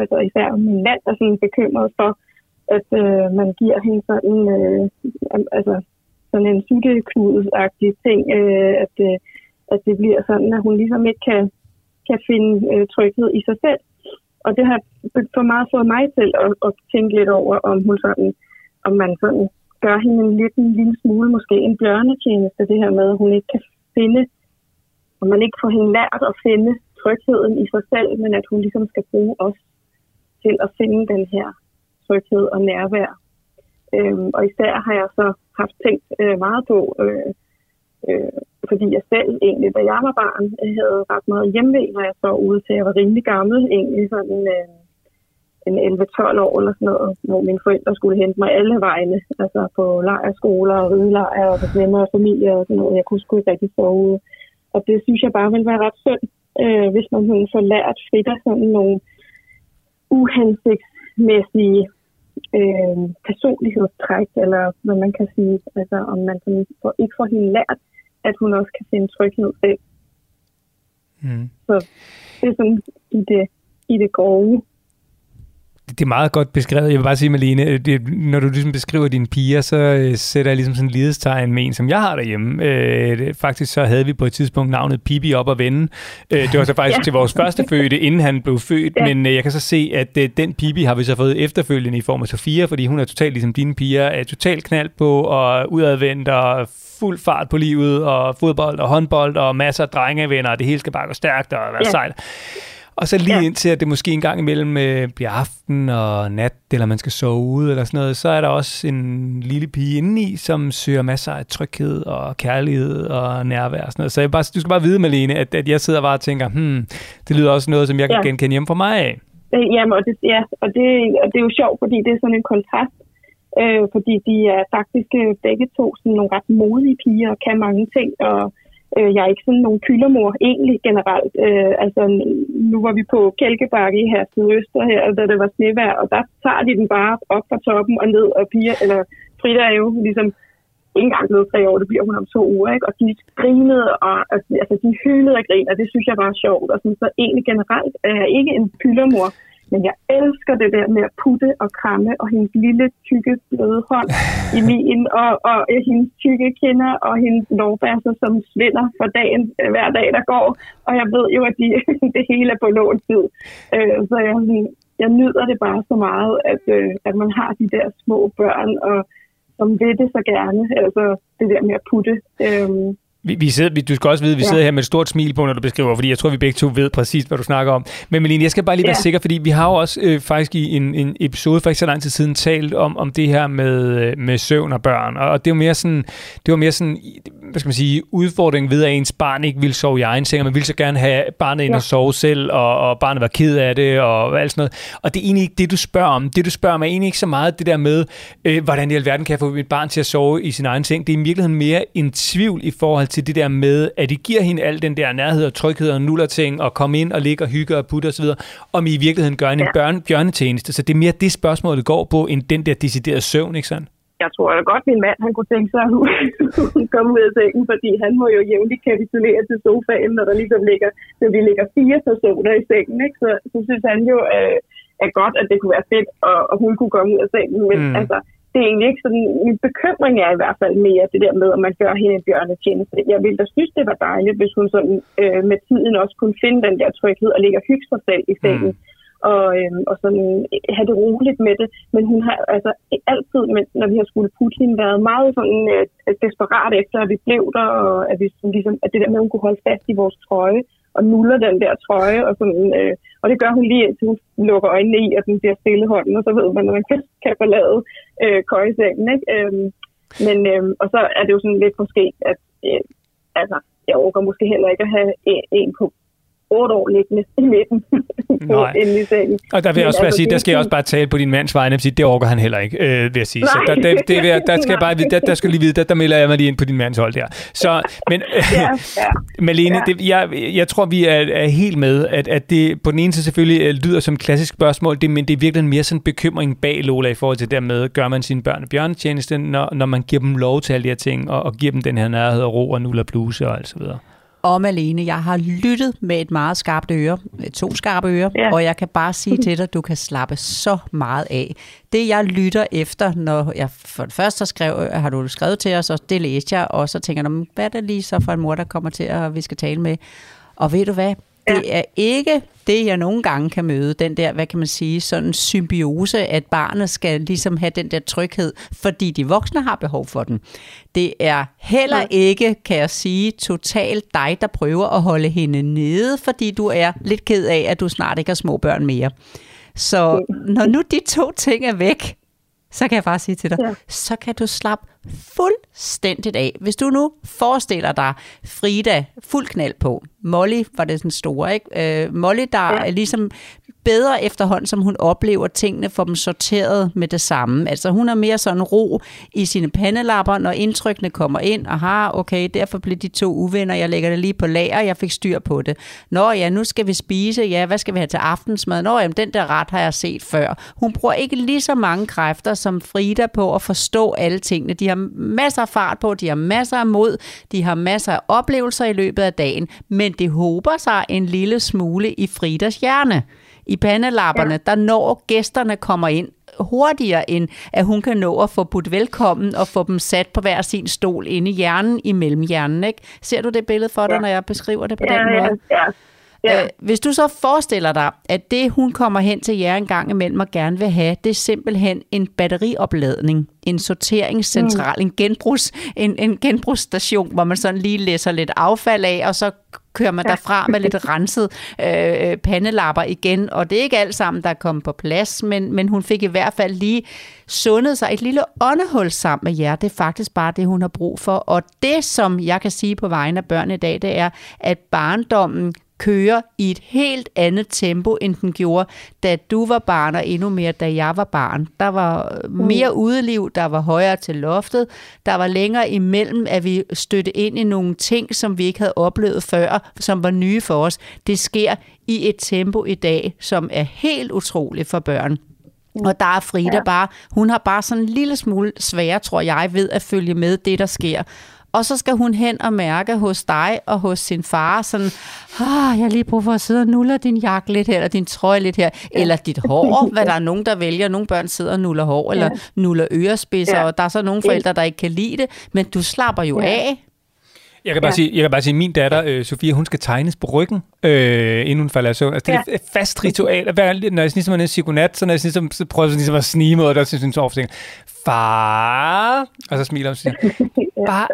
altså især om min mand er sådan bekymret for, at øh, man giver hende sådan, øh, altså, sådan en sutteknudesagtig ting, øh, at, øh, at det bliver sådan, at hun ligesom ikke kan, kan finde øh, tryghed i sig selv. Og det har for meget fået mig til at, at tænke lidt over, om hun sådan, om man sådan gør hende en lidt en lille smule, måske en bjørnetjeneste, det her med, at hun ikke kan finde, og man ikke får hende lært at finde trygheden i sig selv, men at hun ligesom skal bruge os til at finde den her tryghed og nærvær. Øhm, og især har jeg så haft tænkt øh, meget på, øh, øh, fordi jeg selv egentlig, da jeg var barn, havde ret meget hjemmevæg, når jeg så ude til, jeg var rimelig gammel, egentlig sådan øh, en 11-12 år eller sådan noget, hvor mine forældre skulle hente mig alle vegne, altså på lejerskoler og ridelejre og hos venner og familie og sådan noget. Jeg kunne sgu ikke rigtig sove Og det synes jeg bare ville være ret synd, øh, hvis man havde så lært frit af sådan nogle uhensigtsmæssige øh, personlighedstræk, eller hvad man kan sige, altså om man sådan får, ikke får helt lært, at hun også kan finde tryghed selv. Mm. Så det er sådan i det, i det grove. Det er meget godt beskrevet. Jeg vil bare sige, Malene, det, når du ligesom beskriver dine piger, så øh, sætter jeg ligesom sådan en lidestegn med en, som jeg har derhjemme. Øh, det, faktisk så havde vi på et tidspunkt navnet Pibi op og vende. Øh, det var så faktisk ja. til vores første fødte, inden han blev født, ja. men øh, jeg kan så se, at øh, den Pibi har vi så fået efterfølgende i form af Sofia, fordi hun er totalt ligesom dine piger, er totalt knald på og udadvendt og fuld fart på livet, og fodbold og håndbold og masser af drengevenner, og det hele skal bare gå stærkt og være ja. sejt. Og så lige ja. indtil, at det måske en gang imellem øh, bliver aften og nat, eller man skal sove ude eller sådan noget, så er der også en lille pige indeni, som søger masser af tryghed og kærlighed og nærvær og sådan noget. Så jeg bare, du skal bare vide, Malene, at, at jeg sidder bare og tænker, hmm, det lyder også noget, som jeg kan ja. genkende hjemme for mig af. Øh, jamen, og det, ja, og det, og det er jo sjovt, fordi det er sådan en kontrast, øh, fordi de er faktisk øh, begge to sådan nogle ret modige piger og kan mange ting, og Øh, jeg er ikke sådan nogen kyldermor egentlig generelt. Øh, altså, nu var vi på Kælkebakke i her Øster her, da det var snevejr, og der tager de den bare op fra toppen og ned, og piger, eller Frida er jo ligesom ikke engang blevet tre år, det bliver hun om to uger, ikke? og de grinede, og altså, de hylede og grinede, og det synes jeg var sjovt. Og sådan, så egentlig generelt er jeg ikke en pyldermor men jeg elsker det der med at putte og kramme, og hendes lille, tykke, bløde hånd i min, og, og øh, hendes tykke kinder, og hendes lovbasser, som svinder for dagen, øh, hver dag, der går. Og jeg ved jo, at de, det hele er på lån tid. Øh, så jeg, jeg nyder det bare så meget, at, øh, at man har de der små børn, og som vil det så gerne. Altså det der med at putte. Øh, vi, vi sidder, vi, du skal også vide, at vi ja. sidder her med et stort smil på, når du beskriver, fordi jeg tror, vi begge to ved præcis, hvad du snakker om. Men Melina, jeg skal bare lige være ja. sikker, fordi vi har jo også øh, faktisk i en, en episode for ikke så lang tid siden talt om, om det her med, øh, med søvn og børn. Og det var mere sådan, det var mere sådan, hvad skal man sige, udfordringen ved, at ens barn ikke vil sove i egen seng, og man vil så gerne have barnet ind ja. og sove selv, og, og barnet var ked af det, og alt sådan noget. Og det er egentlig ikke det, du spørger om. Det, du spørger om, er egentlig ikke så meget det der med, øh, hvordan i alverden kan jeg få mit barn til at sove i sin egen seng. Det er i virkeligheden mere en tvivl i forhold til det der med, at de giver hende al den der nærhed og tryghed og nullerting, og komme ind og ligge og hygge og putte osv., om I i virkeligheden gør en ja. børn, bjørnetjeneste. Så det er mere det spørgsmål, det går på, end den der deciderede søvn, ikke sådan? jeg tror da godt, min mand han kunne tænke sig, at hun kom ud af sengen, fordi han må jo jævnligt kapitulere til sofaen, når der ligesom ligger, når vi ligger fire personer i sengen. Ikke? Så, så synes han jo, øh, er godt, at det kunne være fedt, og, og hun kunne komme ud af sengen. Men mm. altså, det er egentlig ikke sådan, min bekymring er i hvert fald mere det der med, at man gør hende en bjørnetjeneste. Jeg ville da synes, det var dejligt, hvis hun sådan, øh, med tiden også kunne finde den der tryghed og ligge og hygge sig selv i sengen. Mm og, øhm, og sådan have det roligt med det. Men hun har altså altid, når vi har skulle putte hende, været meget sådan øh, desperat efter, at vi blev der, og at, vi, ligesom, at det der med, at hun kunne holde fast i vores trøje, og nuller den der trøje, og, sådan, øh, og det gør hun lige indtil hun lukker øjnene i, og den bliver stille hånden, og så ved man, at man kan, kan forlade øh, køjesengen. Ikke? Øh, men, øh, og så er det jo sådan lidt måske, at øh, altså, jeg overgår måske heller ikke at have en, en på otte år liggende i midten på sengen. Og der vil jeg også altså, sige, der skal jeg også bare tale på din mands vegne, sige, det overgår han heller ikke, øh, vil jeg sige. Så der, det, det, der, der skal bare, der, der skal lige vide, der, der melder jeg mig lige ind på din mands hold der. Så, men ja, ja, Malene, ja. Det, jeg, jeg tror, vi er, er helt med, at, at det på den ene side selvfølgelig øh, lyder som et klassisk spørgsmål, det, men det er virkelig mere sådan en bekymring bag Lola i forhold til det med, gør man sine børn bjørnetjeneste, når, når man giver dem lov til alle de her ting, og, og giver dem den her nærhed og ro og nuller bluse og alt så videre om alene. Jeg har lyttet med et meget skarpt øre, to skarpe ører, ja. og jeg kan bare sige til dig, du kan slappe så meget af. Det jeg lytter efter, når jeg for det første har, skrevet, har du skrevet til os, og det læste jeg, og så tænker jeg, hvad er det lige så for en mor, der kommer til, at vi skal tale med? Og ved du hvad? Det er ikke det, jeg nogle gange kan møde, den der, hvad kan man sige, sådan symbiose, at barnet skal ligesom have den der tryghed, fordi de voksne har behov for den. Det er heller ikke, kan jeg sige, totalt dig, der prøver at holde hende nede, fordi du er lidt ked af, at du snart ikke har små børn mere. Så når nu de to ting er væk, så kan jeg bare sige til dig, ja. så kan du slappe fuldstændigt af. Hvis du nu forestiller dig Frida fuld knald på, Molly var det sådan store, ikke? Øh, Molly, der ja. ligesom bedre efterhånden, som hun oplever tingene, får dem sorteret med det samme. Altså hun er mere sådan ro i sine pandelapper, når indtrykkene kommer ind. Aha, okay, derfor blev de to uvenner. Jeg lægger det lige på lager, jeg fik styr på det. Nå ja, nu skal vi spise. Ja, hvad skal vi have til aftensmad? Nå ja, den der ret har jeg set før. Hun bruger ikke lige så mange kræfter som Frida på at forstå alle tingene. De har masser af fart på, de har masser af mod, de har masser af oplevelser i løbet af dagen, men det håber sig en lille smule i Fridas hjerne I pandelapperne, ja. der når gæsterne kommer ind hurtigere, end at hun kan nå at få budt velkommen og få dem sat på hver sin stol inde i hjernen, i mellemhjernen. Ikke? Ser du det billede for dig, ja. når jeg beskriver det på ja, den måde? Ja, ja. Ja. Øh, hvis du så forestiller dig, at det hun kommer hen til jer en gang imellem og gerne vil have, det er simpelthen en batteriopladning, en sorteringscentral, mm. en, genbrugs, en, en genbrugsstation, hvor man sådan lige læser lidt affald af, og så kører man ja. derfra med lidt renset øh, pandelapper igen. Og det er ikke alt sammen, der er kommet på plads, men, men hun fik i hvert fald lige sundet sig et lille åndehul sammen med jer. Det er faktisk bare det, hun har brug for. Og det, som jeg kan sige på vegne af børn i dag, det er, at barndommen kører i et helt andet tempo, end den gjorde, da du var barn, og endnu mere, da jeg var barn. Der var mere udeliv, der var højere til loftet, der var længere imellem, at vi støtte ind i nogle ting, som vi ikke havde oplevet før, som var nye for os. Det sker i et tempo i dag, som er helt utroligt for børn. Og der er Frida ja. bare, hun har bare sådan en lille smule svære, tror jeg, ved at følge med det, der sker. Og så skal hun hen og mærke hos dig og hos sin far, sådan, ah, jeg har lige brug for at sidde og nulle din jakke lidt her, eller din trøje lidt her, ja. eller dit hår, hvad der er nogen, der vælger. Nogle børn sidder og nuller hår, eller ja. nuller ørespidser, ja. og der er så nogle forældre, der ikke kan lide det, men du slapper jo ja. af. Jeg kan bare, ja. sige, jeg kan bare sige, at min datter, øh, Sofia, hun skal tegnes på ryggen, øh, inden hun falder af søvn. Altså, det er ja. et fast ritual. Hver, når jeg ligesom er siger godnat, så når jeg ligesom, så prøver jeg ligesom at snige mod, der synes hun far, og så smiler hun og siger, bare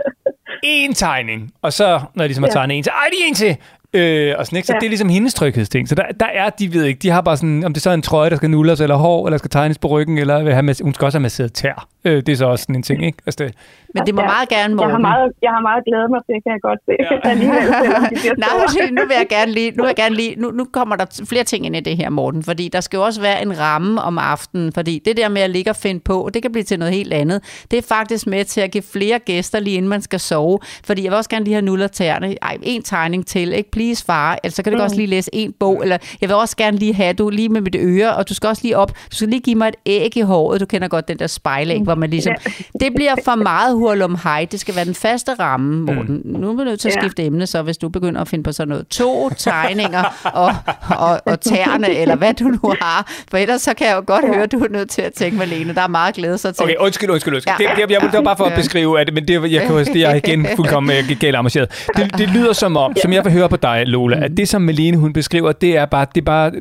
én tegning, og så, når jeg ligesom har tegnet en til, ej, lige en til, Øh, og sådan, ikke? Så ja. det er ligesom hendes tryghedsting. Så der, der er, de ved ikke, de har bare sådan, om det så er en trøje, der skal nulles, eller hår, eller skal tegnes på ryggen, eller vil have, hun skal også have masseret tær. Øh, det er så også sådan en ting, ikke? Altså det, men det må ja. meget gerne, Morten. Jeg har meget, jeg har meget glædet mig til, kan jeg godt se. Ja. Nej, nu vil jeg gerne lige, nu, vil jeg gerne lige nu, nu kommer der flere ting ind i det her, Morten, fordi der skal jo også være en ramme om aftenen, fordi det der med at ligge og finde på, det kan blive til noget helt andet. Det er faktisk med til at give flere gæster lige inden man skal sove, fordi jeg vil også gerne lige have nuller tæerne. Ej, en tegning til, ikke? Please far, eller så kan du mm. også lige læse en bog, eller jeg vil også gerne lige have, du lige med mit øre, og du skal også lige op, du skal lige give mig et æg i håret, du kender godt den der spejlæg, mm. hvor man ligesom, det bliver for meget hurlum hej. Det skal være den faste ramme, Morten. Mm. Nu er vi nødt til at skifte ja. emne, så hvis du begynder at finde på sådan noget. To tegninger og, og, og tærne, eller hvad du nu har. For ellers så kan jeg jo godt ja. høre, at du er nødt til at tænke, Malene. Der er meget glæde sig til. Okay, undskyld, undskyld. undskyld. Ja. Det, det, jeg, det var bare for at beskrive, at men det, jeg, kan, det er igen fuldkommen galt arrangeret. Det, det lyder som om, som jeg vil høre på dig, Lola, at det, som Malene hun beskriver, det er bare, det er bare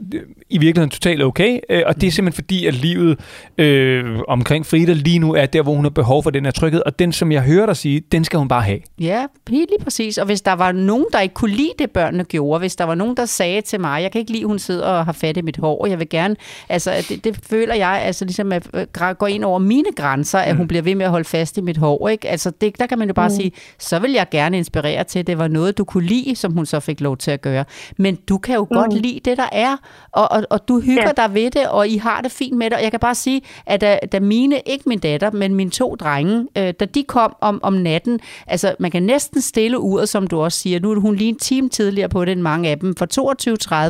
i virkeligheden totalt okay, øh, og det er simpelthen fordi, at livet øh, omkring Frida lige nu er der, hvor hun har behov for den her tryghed, og den, som jeg hører dig sige, den skal hun bare have. Ja, helt lige præcis. Og hvis der var nogen, der ikke kunne lide det, børnene gjorde, hvis der var nogen, der sagde til mig, jeg kan ikke lide, at hun sidder og har fat i mit hår, og jeg vil gerne, altså det, det føler jeg, altså ligesom at øh, gå ind over mine grænser, at mm. hun bliver ved med at holde fast i mit hår, ikke? Altså det, der kan man jo bare mm. sige, så vil jeg gerne inspirere til, at det var noget, du kunne lide, som hun så fik lov til at gøre. Men du kan jo mm. godt lide det, der er, og, og, og du hygger ja. dig ved det, og I har det fint med det, og jeg kan bare sige, at da, da mine, ikke min datter, men mine to drenge, øh, da de kom om, om natten, altså man kan næsten stille uret, som du også siger. Nu er hun lige en time tidligere på det end mange af dem, fra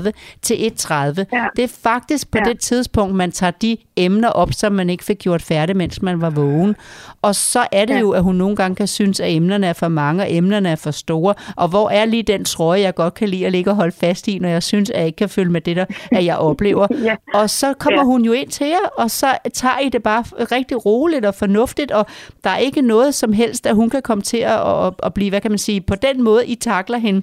22.30 til 1.30. Ja. Det er faktisk på ja. det tidspunkt, man tager de emner op, som man ikke fik gjort færdig, mens man var vågen. Og så er det ja. jo, at hun nogle gange kan synes, at emnerne er for mange, og emnerne er for store. Og hvor er lige den trøje, jeg godt kan lide at ligge og holde fast i, når jeg synes, at jeg ikke kan følge med det, der at jeg oplever. ja. Og så kommer ja. hun jo ind til jer, og så tager I det bare rigtig roligt og fornuftigt, og der er ikke noget som helst, at hun kan komme til at, at, at blive, hvad kan man sige, på den måde, I takler hende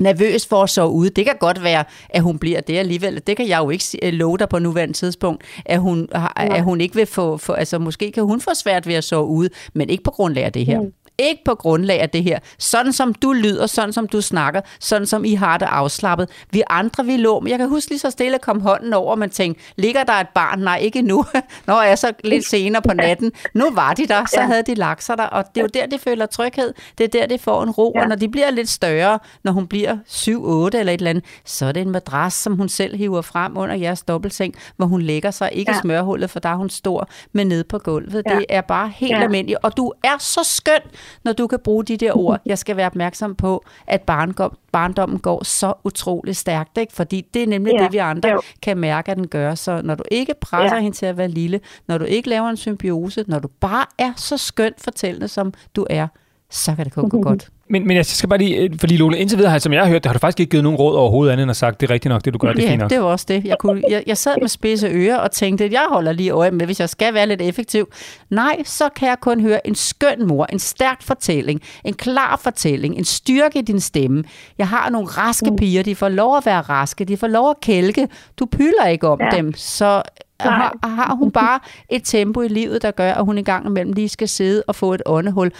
nervøs for at sove ude. Det kan godt være, at hun bliver det alligevel. Det kan jeg jo ikke øh, love dig på nuværende tidspunkt, at hun, at hun ikke vil få, få, altså måske kan hun få svært ved at sove ude, men ikke på grund af det her. Mm. Ikke på grundlag af det her. Sådan som du lyder, sådan som du snakker, sådan som I har det afslappet. Vi andre, vi lå. Jeg kan huske lige så stille kom hånden over, man tænkte, ligger der et barn? Nej, ikke nu. Når jeg så lidt senere på natten. Nu var de der, så havde de lagt sig der. Og det er jo der, de føler tryghed. Det er der, de får en ro. Og når de bliver lidt større, når hun bliver 7-8 eller et eller andet, så er det en madras, som hun selv hiver frem under jeres dobbeltseng, hvor hun lægger sig. Ikke ja. smørhullet, for der er hun stor, men nede på gulvet. Ja. Det er bare helt ja. almindeligt. Og du er så skøn, når du kan bruge de der ord. Jeg skal være opmærksom på, at barndom, barndommen går så utrolig stærkt, ikke? fordi det er nemlig ja, det, vi andre jo. kan mærke, at den gør. Så når du ikke presser ja. hende til at være lille, når du ikke laver en symbiose, når du bare er så skønt fortællende, som du er, så kan det kun gå godt. Men, men jeg skal bare lige, øh, fordi Lola, indtil videre, som jeg har hørt, det har du faktisk ikke givet nogen råd overhovedet andet end at sagt, det er rigtigt nok, det du gør, det er ja, fint nok. det var også det. Jeg, kunne, jeg, jeg sad med spidse ører og tænkte, at jeg holder lige øje med, hvis jeg skal være lidt effektiv. Nej, så kan jeg kun høre en skøn mor, en stærk fortælling, en klar fortælling, en styrke i din stemme. Jeg har nogle raske piger, de får lov at være raske, de får lov at kælke. Du pylder ikke om ja. dem, så har, har hun bare et tempo i livet, der gør, at hun en gang imellem lige skal sidde og få et åndehul.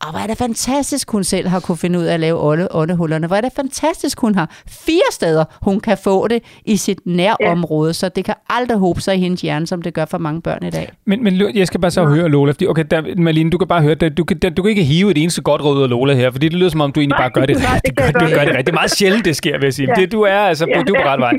Og hvor er det fantastisk, hun selv har kunne finde ud af at lave ånde, åndehullerne. Hvor er det fantastisk, hun har fire steder, hun kan få det i sit nærområde, ja. så det kan aldrig håbe sig i hendes hjerne, som det gør for mange børn i dag. Men, men jeg skal bare så ja. høre, Lola, fordi, okay, der, Malene, du kan bare høre, der, du, kan, der, du kan ikke hive et eneste godt råd af Lola her, fordi det lyder som om, du egentlig bare gør det rigtigt. Det, gør, det, gør det rigtigt. Det er meget sjældent, det sker, vil jeg sige. Ja. Det, du er altså ja. du er på ret vej.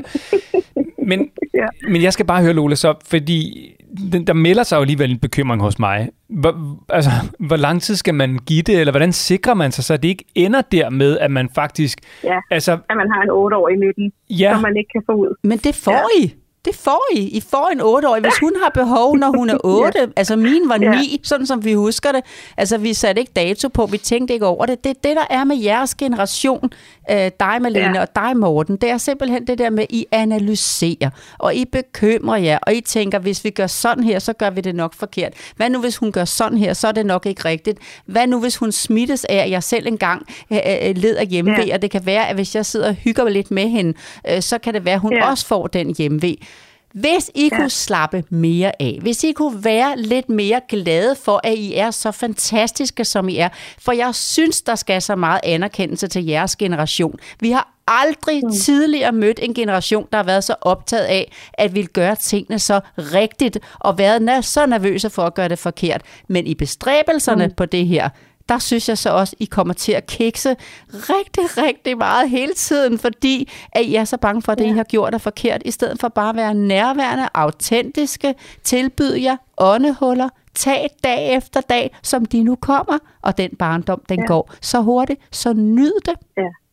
Men, ja. men jeg skal bare høre, Lola, så, fordi den, der melder sig jo alligevel en bekymring hos mig. Hvor, altså, hvor lang tid skal man give det, eller hvordan sikrer man sig, så det ikke ender der med, at man faktisk... Ja, altså, at man har en 8-årig i midten, ja. som man ikke kan få ud. Men det får ja. I. Det får I. I får en 8-årig. Hvis hun har behov, når hun er 8, ja. altså min var 9, ja. sådan som vi husker det. Altså vi satte ikke dato på, vi tænkte ikke over det. Det er det, der er med jeres generation, øh, dig Malene ja. og dig Morten. Det er simpelthen det der med, I analyserer, og I bekymrer jer, og I tænker, hvis vi gør sådan her, så gør vi det nok forkert. Hvad nu, hvis hun gør sådan her, så er det nok ikke rigtigt. Hvad nu, hvis hun smittes af, at jeg selv engang øh, øh led af ja. og det kan være, at hvis jeg sidder og hygger lidt med hende, øh, så kan det være, at hun ja. også får den hjemmevæg. Hvis I ja. kunne slappe mere af, hvis I kunne være lidt mere glade for, at I er så fantastiske, som I er, for jeg synes, der skal så meget anerkendelse til jeres generation. Vi har aldrig mm. tidligere mødt en generation, der har været så optaget af, at ville gøre tingene så rigtigt, og været så nervøse for at gøre det forkert. Men i bestræbelserne mm. på det her, der synes jeg så også, I kommer til at kikse rigtig, rigtig meget hele tiden, fordi at I er så bange for, at det, ja. I har gjort er forkert, i stedet for bare at være nærværende, autentiske, tilbyde jer åndehuller, tag dag efter dag, som de nu kommer, og den barndom, den ja. går så hurtigt, så nyd det. Ja.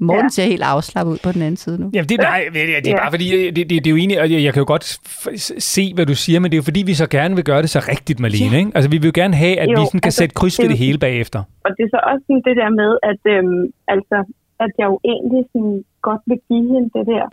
Morten ja. ser helt afslappet ud på den anden side nu. Ja, det, nej, det er bare fordi, det, det, det er jo egentlig, og jeg kan jo godt se, hvad du siger, men det er jo fordi, vi så gerne vil gøre det så rigtigt, Malene. Ja. Ikke? Altså, vi vil jo gerne have, at jo, vi sådan kan altså, sætte kryds ved det, det hele bagefter. Og det er så også sådan det der med, at, øhm, altså, at jeg jo egentlig sådan godt vil give hende det der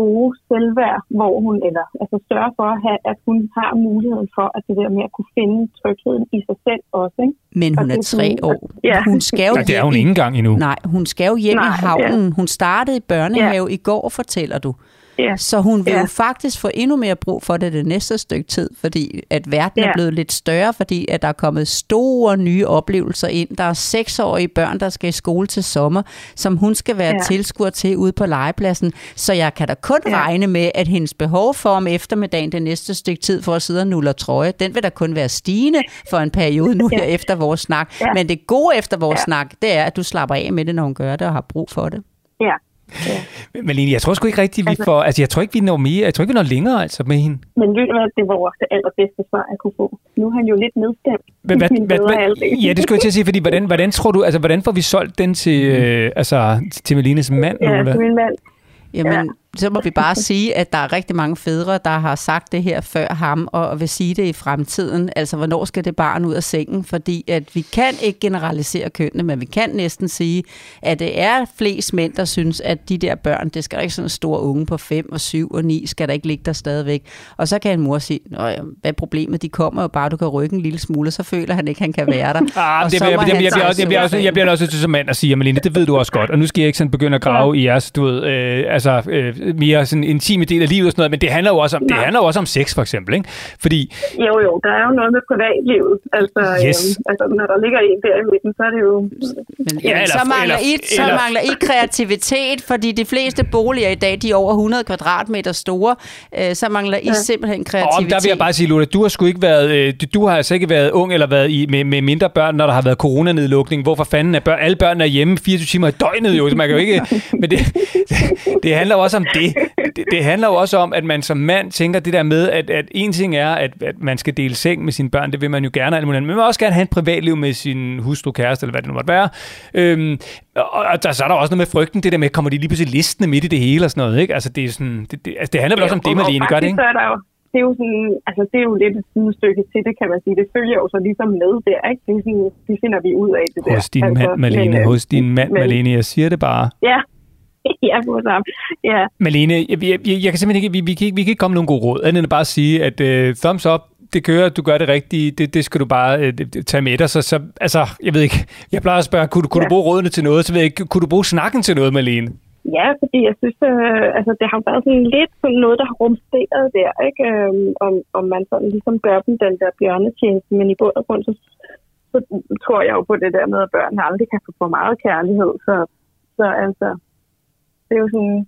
gode selvværd, hvor hun, eller altså sørge for, at, have, at hun har muligheden for, at det der med at kunne finde trygheden i sig selv også. Ikke? Men hun er tre år. Ja. Hun skal jo ja, det er hun ikke engang endnu. Nej, hun skal jo hjem Nej, i havnen. Ja. Hun startede i børnehave ja. i går, fortæller du. Ja. Så hun vil ja. jo faktisk få endnu mere brug for det det næste stykke tid, fordi at verden ja. er blevet lidt større, fordi at der er kommet store nye oplevelser ind. Der er seksårige børn, der skal i skole til sommer, som hun skal være ja. tilskuer til ude på legepladsen. Så jeg kan da kun ja. regne med, at hendes behov for om eftermiddagen det næste stykke tid for at sidde og nulle trøje, den vil da kun være stigende for en periode nu ja. her efter vores snak. Ja. Men det gode efter vores ja. snak, det er, at du slapper af med det, når hun gør det og har brug for det. Ja, Ja. Men Lene, jeg tror sgu ikke rigtigt, vi altså, får... Altså, jeg tror ikke, vi når mere. Jeg tror ikke, vi når længere altså, med hende. Men ved du hvad, det var det allerbedste svar, jeg kunne få. Nu er han jo lidt nedstemt. Men, hvad, hvad, hvad, ja, det skulle jeg til at sige, fordi hvordan, hvordan tror du... Altså, hvordan får vi solgt den til, øh, altså, til Melines mand? Ja, til min mand. Jamen, ja så må vi bare sige, at der er rigtig mange fædre, der har sagt det her før ham, og vil sige det i fremtiden. Altså, hvornår skal det barn ud af sengen? Fordi at vi kan ikke generalisere kønnene, men vi kan næsten sige, at det er flest mænd, der synes, at de der børn, det skal ikke sådan en stor unge på 5 og 7 og 9, skal der ikke ligge der stadigvæk. Og så kan en mor sige, Nå, hvad er problemet? De kommer jo bare, du kan rykke en lille smule, så føler han ikke, han kan være der. Ah, det, jeg, jeg, jeg, bliver også, jeg, bliver også, jeg bliver også til som mand at sige, Malene, det ved du også godt, og nu skal jeg ikke sådan begynde at grave ja. i jeres, du ved, øh, altså, øh, mere sådan intime del af livet og sådan noget, men det handler jo også om, det handler jo også om sex for eksempel, ikke? Fordi... Jo, jo, der er jo noget med privatlivet. Altså, yes. øhm, altså når der ligger en der i midten, så er det jo... Men, ja, eller, så, mangler eller, I, så eller, mangler I kreativitet, fordi de fleste boliger i dag, de er over 100 kvadratmeter store, øh, så mangler I ja. simpelthen kreativitet. Og der vil jeg bare sige, Lola, du har sgu ikke været, øh, du har altså ikke været ung eller været i, med, med mindre børn, når der har været coronanedlukning. Hvorfor fanden er børn, alle børn er hjemme 24 timer i døgnet jo, så man kan jo ikke... Men det, det, det handler også om det det, det handler jo også om, at man som mand tænker det der med, at, at en ting er, at, at man skal dele seng med sine børn, det vil man jo gerne, men man vil også gerne have et privatliv med sin hustru, kæreste, eller hvad det nu måtte være. Øhm, og, og der, så er der også noget med frygten, det der med, kommer de lige pludselig listende midt i det hele og sådan noget, ikke? Altså, det, er sådan, det, det, altså, det handler vel også om det, Marlene, gør det, ikke? Så er der jo det er jo sådan, altså det er jo lidt et sidestykke til det, kan man sige. Det følger jo så ligesom med der, ikke? Det, sådan, det finder vi ud af det der. Hos din altså, mand, Malene, men, øh, hos din mand, men, Malene, jeg siger det bare. Ja, ja, god sammen. Ja. Malene, jeg, jeg, jeg, kan simpelthen ikke, vi, vi, kan, vi kan ikke komme nogen god råd, andet end at bare sige, at uh, thumbs up, det kører, du gør det rigtige, det, det skal du bare uh, tage med dig. Så, så, altså, jeg ved ikke, jeg plejer at spørge, kunne, kunne ja. du bruge rådene til noget? Så ved jeg ikke, kunne du bruge snakken til noget, Malene? Ja, fordi jeg synes, øh, altså, det har været sådan lidt sådan noget, der har rumsteret der, ikke? Øhm, om, om man sådan ligesom gør dem den der bjørnetjeneste, men i bund og grund, så, så tror jeg jo på det der med, at børn aldrig kan få for meget kærlighed, så, så altså, det er jo sådan,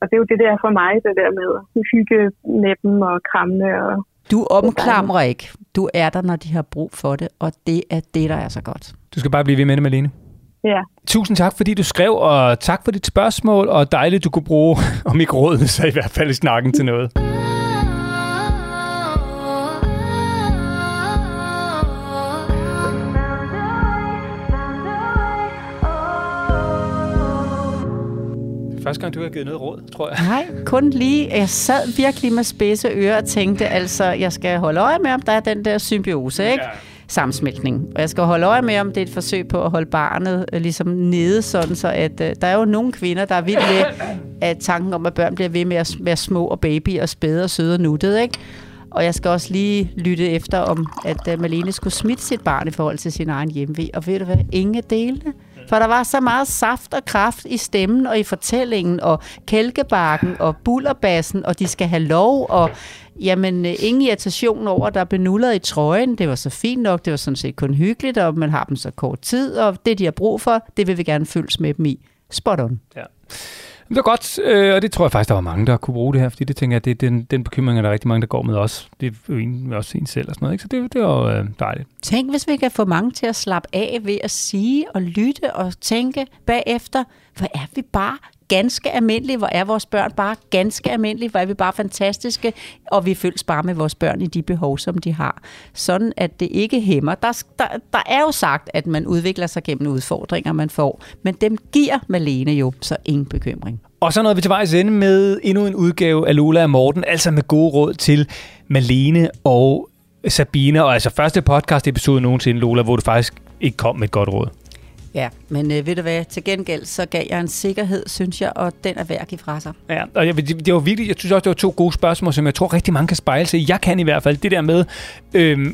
og det er jo det der for mig, det der med at hygge med dem og kramme og du omklamrer ikke. Du er der, når de har brug for det, og det er det, der er så godt. Du skal bare blive ved med det, Malene. Ja. Tusind tak, fordi du skrev, og tak for dit spørgsmål, og dejligt, du kunne bruge, om ikke rådene, så i hvert fald snakken til noget. Første gang, du har givet noget råd, tror jeg. Nej, kun lige. Jeg sad virkelig med spidse ører og tænkte, altså, jeg skal holde øje med, om der er den der symbiose, ikke? Ja sammensmeltning. Og jeg skal holde øje med, om det er et forsøg på at holde barnet øh, ligesom nede, sådan så at øh, der er jo nogle kvinder, der er vildt med at tanken om, at børn bliver ved med at være små og baby og spæde og søde og nuttede, ikke? Og jeg skal også lige lytte efter, om at uh, Malene skulle smitte sit barn i forhold til sin egen hjemve. Og ved du hvad? Ingen delene. For der var så meget saft og kraft i stemmen og i fortællingen, og kælkebakken og bullerbassen, og de skal have lov, og jamen, øh, ingen irritation over, at der blev i trøjen. Det var så fint nok, det var sådan set kun hyggeligt, og man har dem så kort tid, og det, de har brug for, det vil vi gerne følges med dem i. Spot on. Ja. Det var godt, øh, og det tror jeg faktisk, der var mange, der kunne bruge det her, fordi det tænker jeg, det er den, den bekymring, er der rigtig mange, der går med os. Det er jo en, også en selv og sådan noget, ikke? så det, det var øh, dejligt. Tænk, hvis vi kan få mange til at slappe af ved at sige og lytte og tænke bagefter, hvor er vi bare ganske almindelige, hvor er vores børn bare ganske almindelige, hvor er vi bare fantastiske, og vi følges bare med vores børn i de behov, som de har. Sådan at det ikke hæmmer. Der, der, der er jo sagt, at man udvikler sig gennem udfordringer, man får, men dem giver Malene jo, så ingen bekymring. Og så nåede vi til vejs ende med endnu en udgave af Lola og Morten, altså med gode råd til Malene og Sabine, og altså første podcast episode nogensinde, Lola, hvor du faktisk ikke kom med et godt råd. Ja, men øh, ved du hvad, til gengæld så gav jeg en sikkerhed, synes jeg, og den er værd at give fra sig. Ja, og jeg, det, det var virkelig, jeg synes også, det var to gode spørgsmål, som jeg tror rigtig mange kan spejle sig Jeg kan i hvert fald det der med, øh,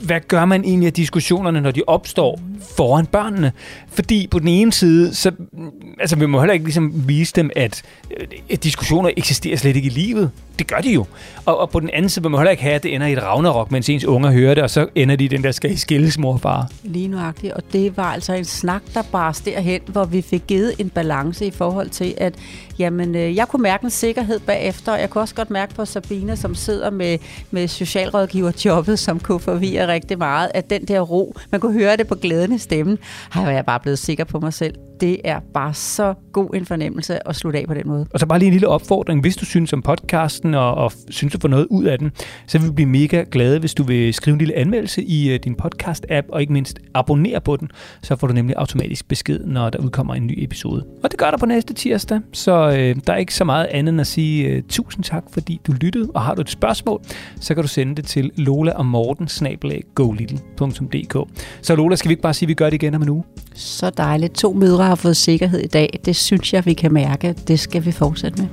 hvad gør man egentlig af diskussionerne, når de opstår foran børnene? Fordi på den ene side, så mm, altså, vi må heller ikke ligesom vise dem, at, øh, at diskussioner eksisterer slet ikke i livet. Det gør de jo. Og, og på den anden side vil man heller ikke have, at det ender i et ragnarok, mens ens unger hører det, og så ender de i den der, skal I skilles, mor og far. Lige nuagtigt, og det var altså en snak, der bare derhen, hvor vi fik givet en balance i forhold til, at jamen, øh, jeg kunne mærke en sikkerhed bagefter, og jeg kunne også godt mærke på Sabine, som sidder med, med socialrådgiverjobbet, som kunne forvirre rigtig meget, at den der ro, man kunne høre det på glæden i stemmen, har jeg bare blevet sikker på mig selv. Det er bare så god en fornemmelse at slutte af på den måde. Og så bare lige en lille opfordring. Hvis du synes om podcasten og, og synes du får noget ud af den, så vil vi blive mega glade, hvis du vil skrive en lille anmeldelse i uh, din podcast-app, og ikke mindst abonnere på den. Så får du nemlig automatisk besked, når der udkommer en ny episode. Og det gør der på næste tirsdag, så øh, der er ikke så meget andet end at sige øh, tusind tak, fordi du lyttede. Og har du et spørgsmål, så kan du sende det til Lola og Morten Så Lola, skal vi ikke bare sige, at vi gør det igen om en uge? Så dejligt. To mødre har fået sikkerhed i dag. Det synes jeg, vi kan mærke. Det skal vi fortsætte med.